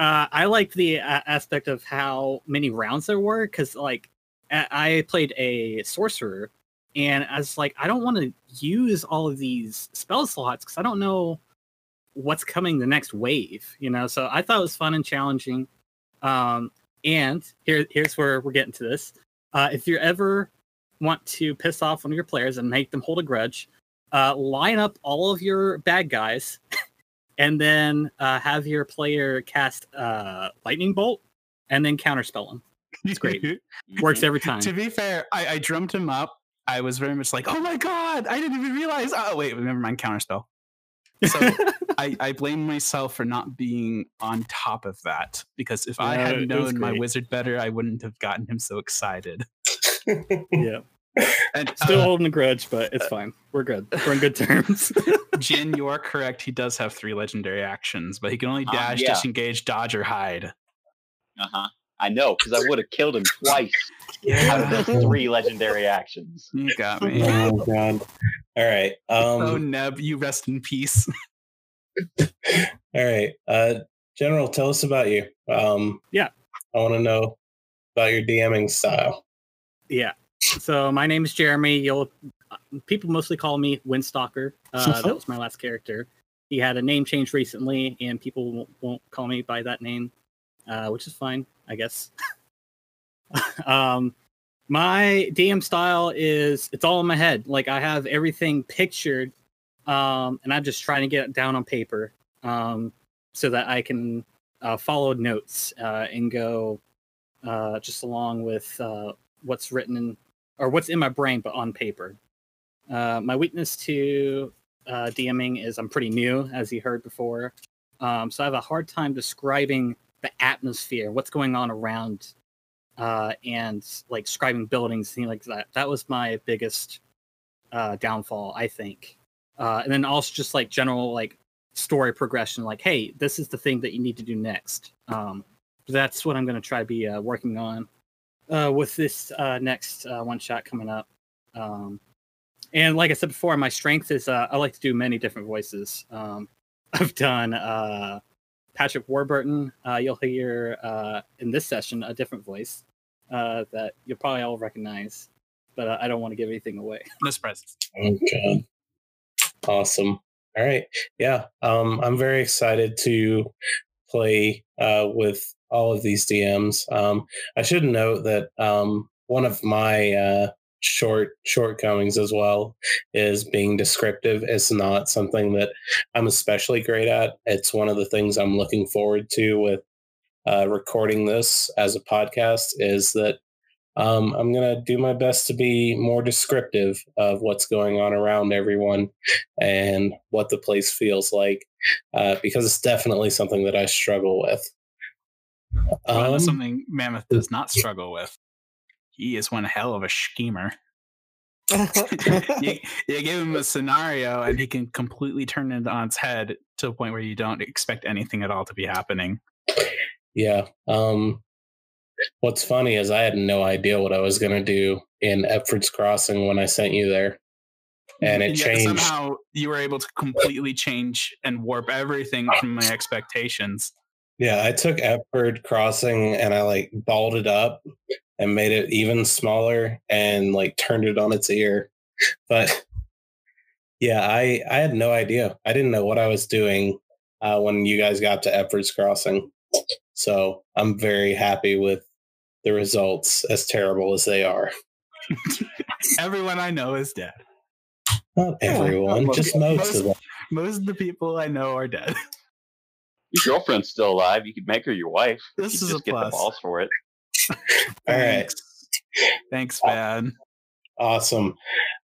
uh, I liked the uh, aspect of how many rounds there were because, like, I I played a sorcerer, and I was like, I don't want to use all of these spell slots because I don't know what's coming the next wave. You know, so I thought it was fun and challenging. Um, and here, here's where we're getting to this. Uh, if you ever want to piss off one of your players and make them hold a grudge, uh, line up all of your bad guys and then uh, have your player cast uh, lightning bolt and then counterspell them. It's great. Works every time. to be fair, I, I drummed him up. I was very much like, oh my god, I didn't even realize. Oh wait, never mind, counterspell. So I, I blame myself for not being on top of that because if I had known my wizard better, I wouldn't have gotten him so excited. yeah. And Still uh, holding a grudge, but it's fine. We're good. We're on good terms. Jin, you are correct. He does have three legendary actions, but he can only Um, dash, yeah. disengage, dodge, or hide. Uh huh. I know, because I would have killed him twice out of those three legendary actions. You got me. oh god. All right. Um oh, Neb, you rest in peace. all right. Uh General, tell us about you. Um Yeah. I want to know about your DMing style. yeah. So my name is Jeremy. You'll people mostly call me Windstalker. Uh, that was my last character. He had a name change recently, and people won't, won't call me by that name, uh, which is fine, I guess. um, my DM style is it's all in my head. Like I have everything pictured, um, and I'm just trying to get it down on paper, um, so that I can uh, follow notes uh, and go uh, just along with uh, what's written in or what's in my brain, but on paper. Uh, my weakness to uh, DMing is I'm pretty new, as you heard before. Um, so I have a hard time describing the atmosphere, what's going on around, uh, and like describing buildings, things like that. That was my biggest uh, downfall, I think. Uh, and then also just like general like story progression, like, hey, this is the thing that you need to do next. Um, that's what I'm going to try to be uh, working on uh, with this uh, next uh, one shot coming up. Um, and like I said before, my strength is uh, I like to do many different voices. Um, I've done uh, Patrick Warburton. Uh, you'll hear uh, in this session a different voice uh, that you'll probably all recognize, but uh, I don't want to give anything away. No surprises. God. Awesome. All right. Yeah. Um I'm very excited to play uh with all of these DMs. Um I should note that um one of my uh short shortcomings as well is being descriptive is not something that I'm especially great at. It's one of the things I'm looking forward to with uh, recording this as a podcast is that um, I'm going to do my best to be more descriptive of what's going on around everyone and what the place feels like uh, because it's definitely something that I struggle with. Well, that's Um, something Mammoth does not struggle with. He is one hell of a schemer. you, you give him a scenario and he can completely turn it on its head to a point where you don't expect anything at all to be happening. Yeah. Um, what's funny is I had no idea what I was going to do in Epford's Crossing when I sent you there. And it Yet changed. Somehow you were able to completely change and warp everything from my expectations. Yeah, I took Epford Crossing and I like balled it up and made it even smaller and like turned it on its ear. But yeah, I I had no idea. I didn't know what I was doing uh, when you guys got to Epford's Crossing. So I'm very happy with the results, as terrible as they are. Everyone I know is dead. Not everyone, Look, just most, most- of them. Most of the people I know are dead. Your girlfriend's still alive. You could make her your wife. This you is a just get the plus. balls for it. All right. Thanks. Thanks, Bad. Awesome.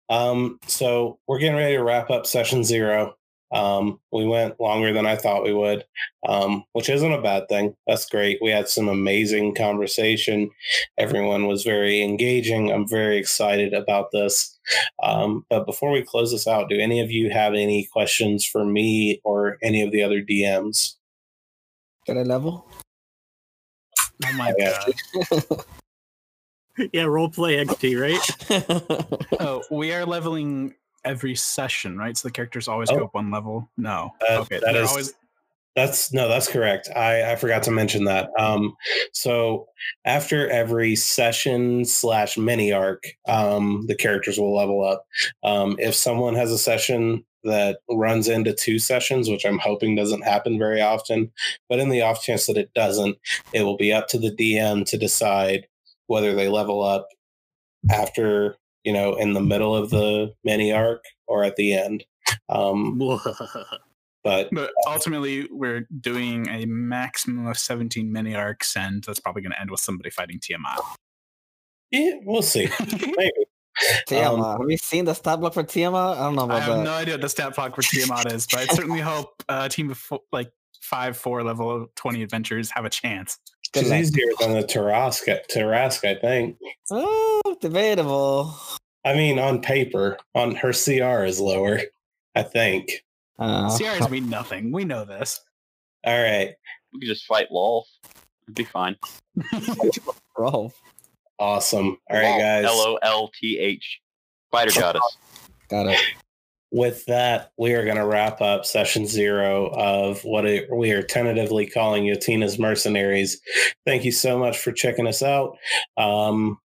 Um, so we're getting ready to wrap up session zero. Um, we went longer than I thought we would, um, which isn't a bad thing. That's great. We had some amazing conversation. Everyone was very engaging. I'm very excited about this. Um, but before we close this out, do any of you have any questions for me or any of the other DMs? Got a level? Oh my god. yeah, role play XP, right? Oh, we are leveling every session, right? So the characters always Oh. go up one level. No. Uh, okay. that always That's no, that's correct. I, I forgot to mention that. Um, so after every session slash mini arc, um, the characters will level up. Um, if someone has a session that runs into two sessions, which I'm hoping doesn't happen very often, but in the off chance that it doesn't, it will be up to the DM to decide whether they level up after you know in the middle of the mini arc or at the end. Um, but but ultimately we're doing a maximum of 17 mini arcs and that's probably going to end with somebody fighting Tiamat. yeah, we'll see. Maybe. Tiamat. have you seen the stat block for Tiamat? I don't know I about have that. no idea what the stat block for Tiamat is, but I certainly hope uh, a team of four, like five, four level twenty adventures have a chance. Good She's easier than the Tarrasque, Tarrasque, I think. Oh, debatable. I mean, on paper, on her CR is lower, I think. Uh, CRs mean nothing. We know this. All right. We could just fight Lolth. It'd be fine. bro, Awesome. All right, guys. L O L T H. Spider goddess. got it. With that, we are going to wrap up session zero of what it, we are tentatively calling Yotina's Mercenaries. Thank you so much for checking us out. Um,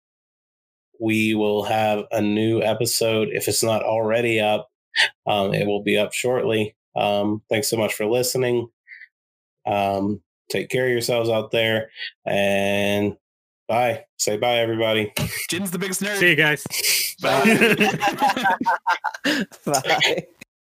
we will have a new episode. If it's not already up, um, it will be up shortly. Um, thanks so much for listening. Um, take care of yourselves out there and bye. Say bye, everybody. Jin's the biggest nerd. See you guys. Bye. Bye.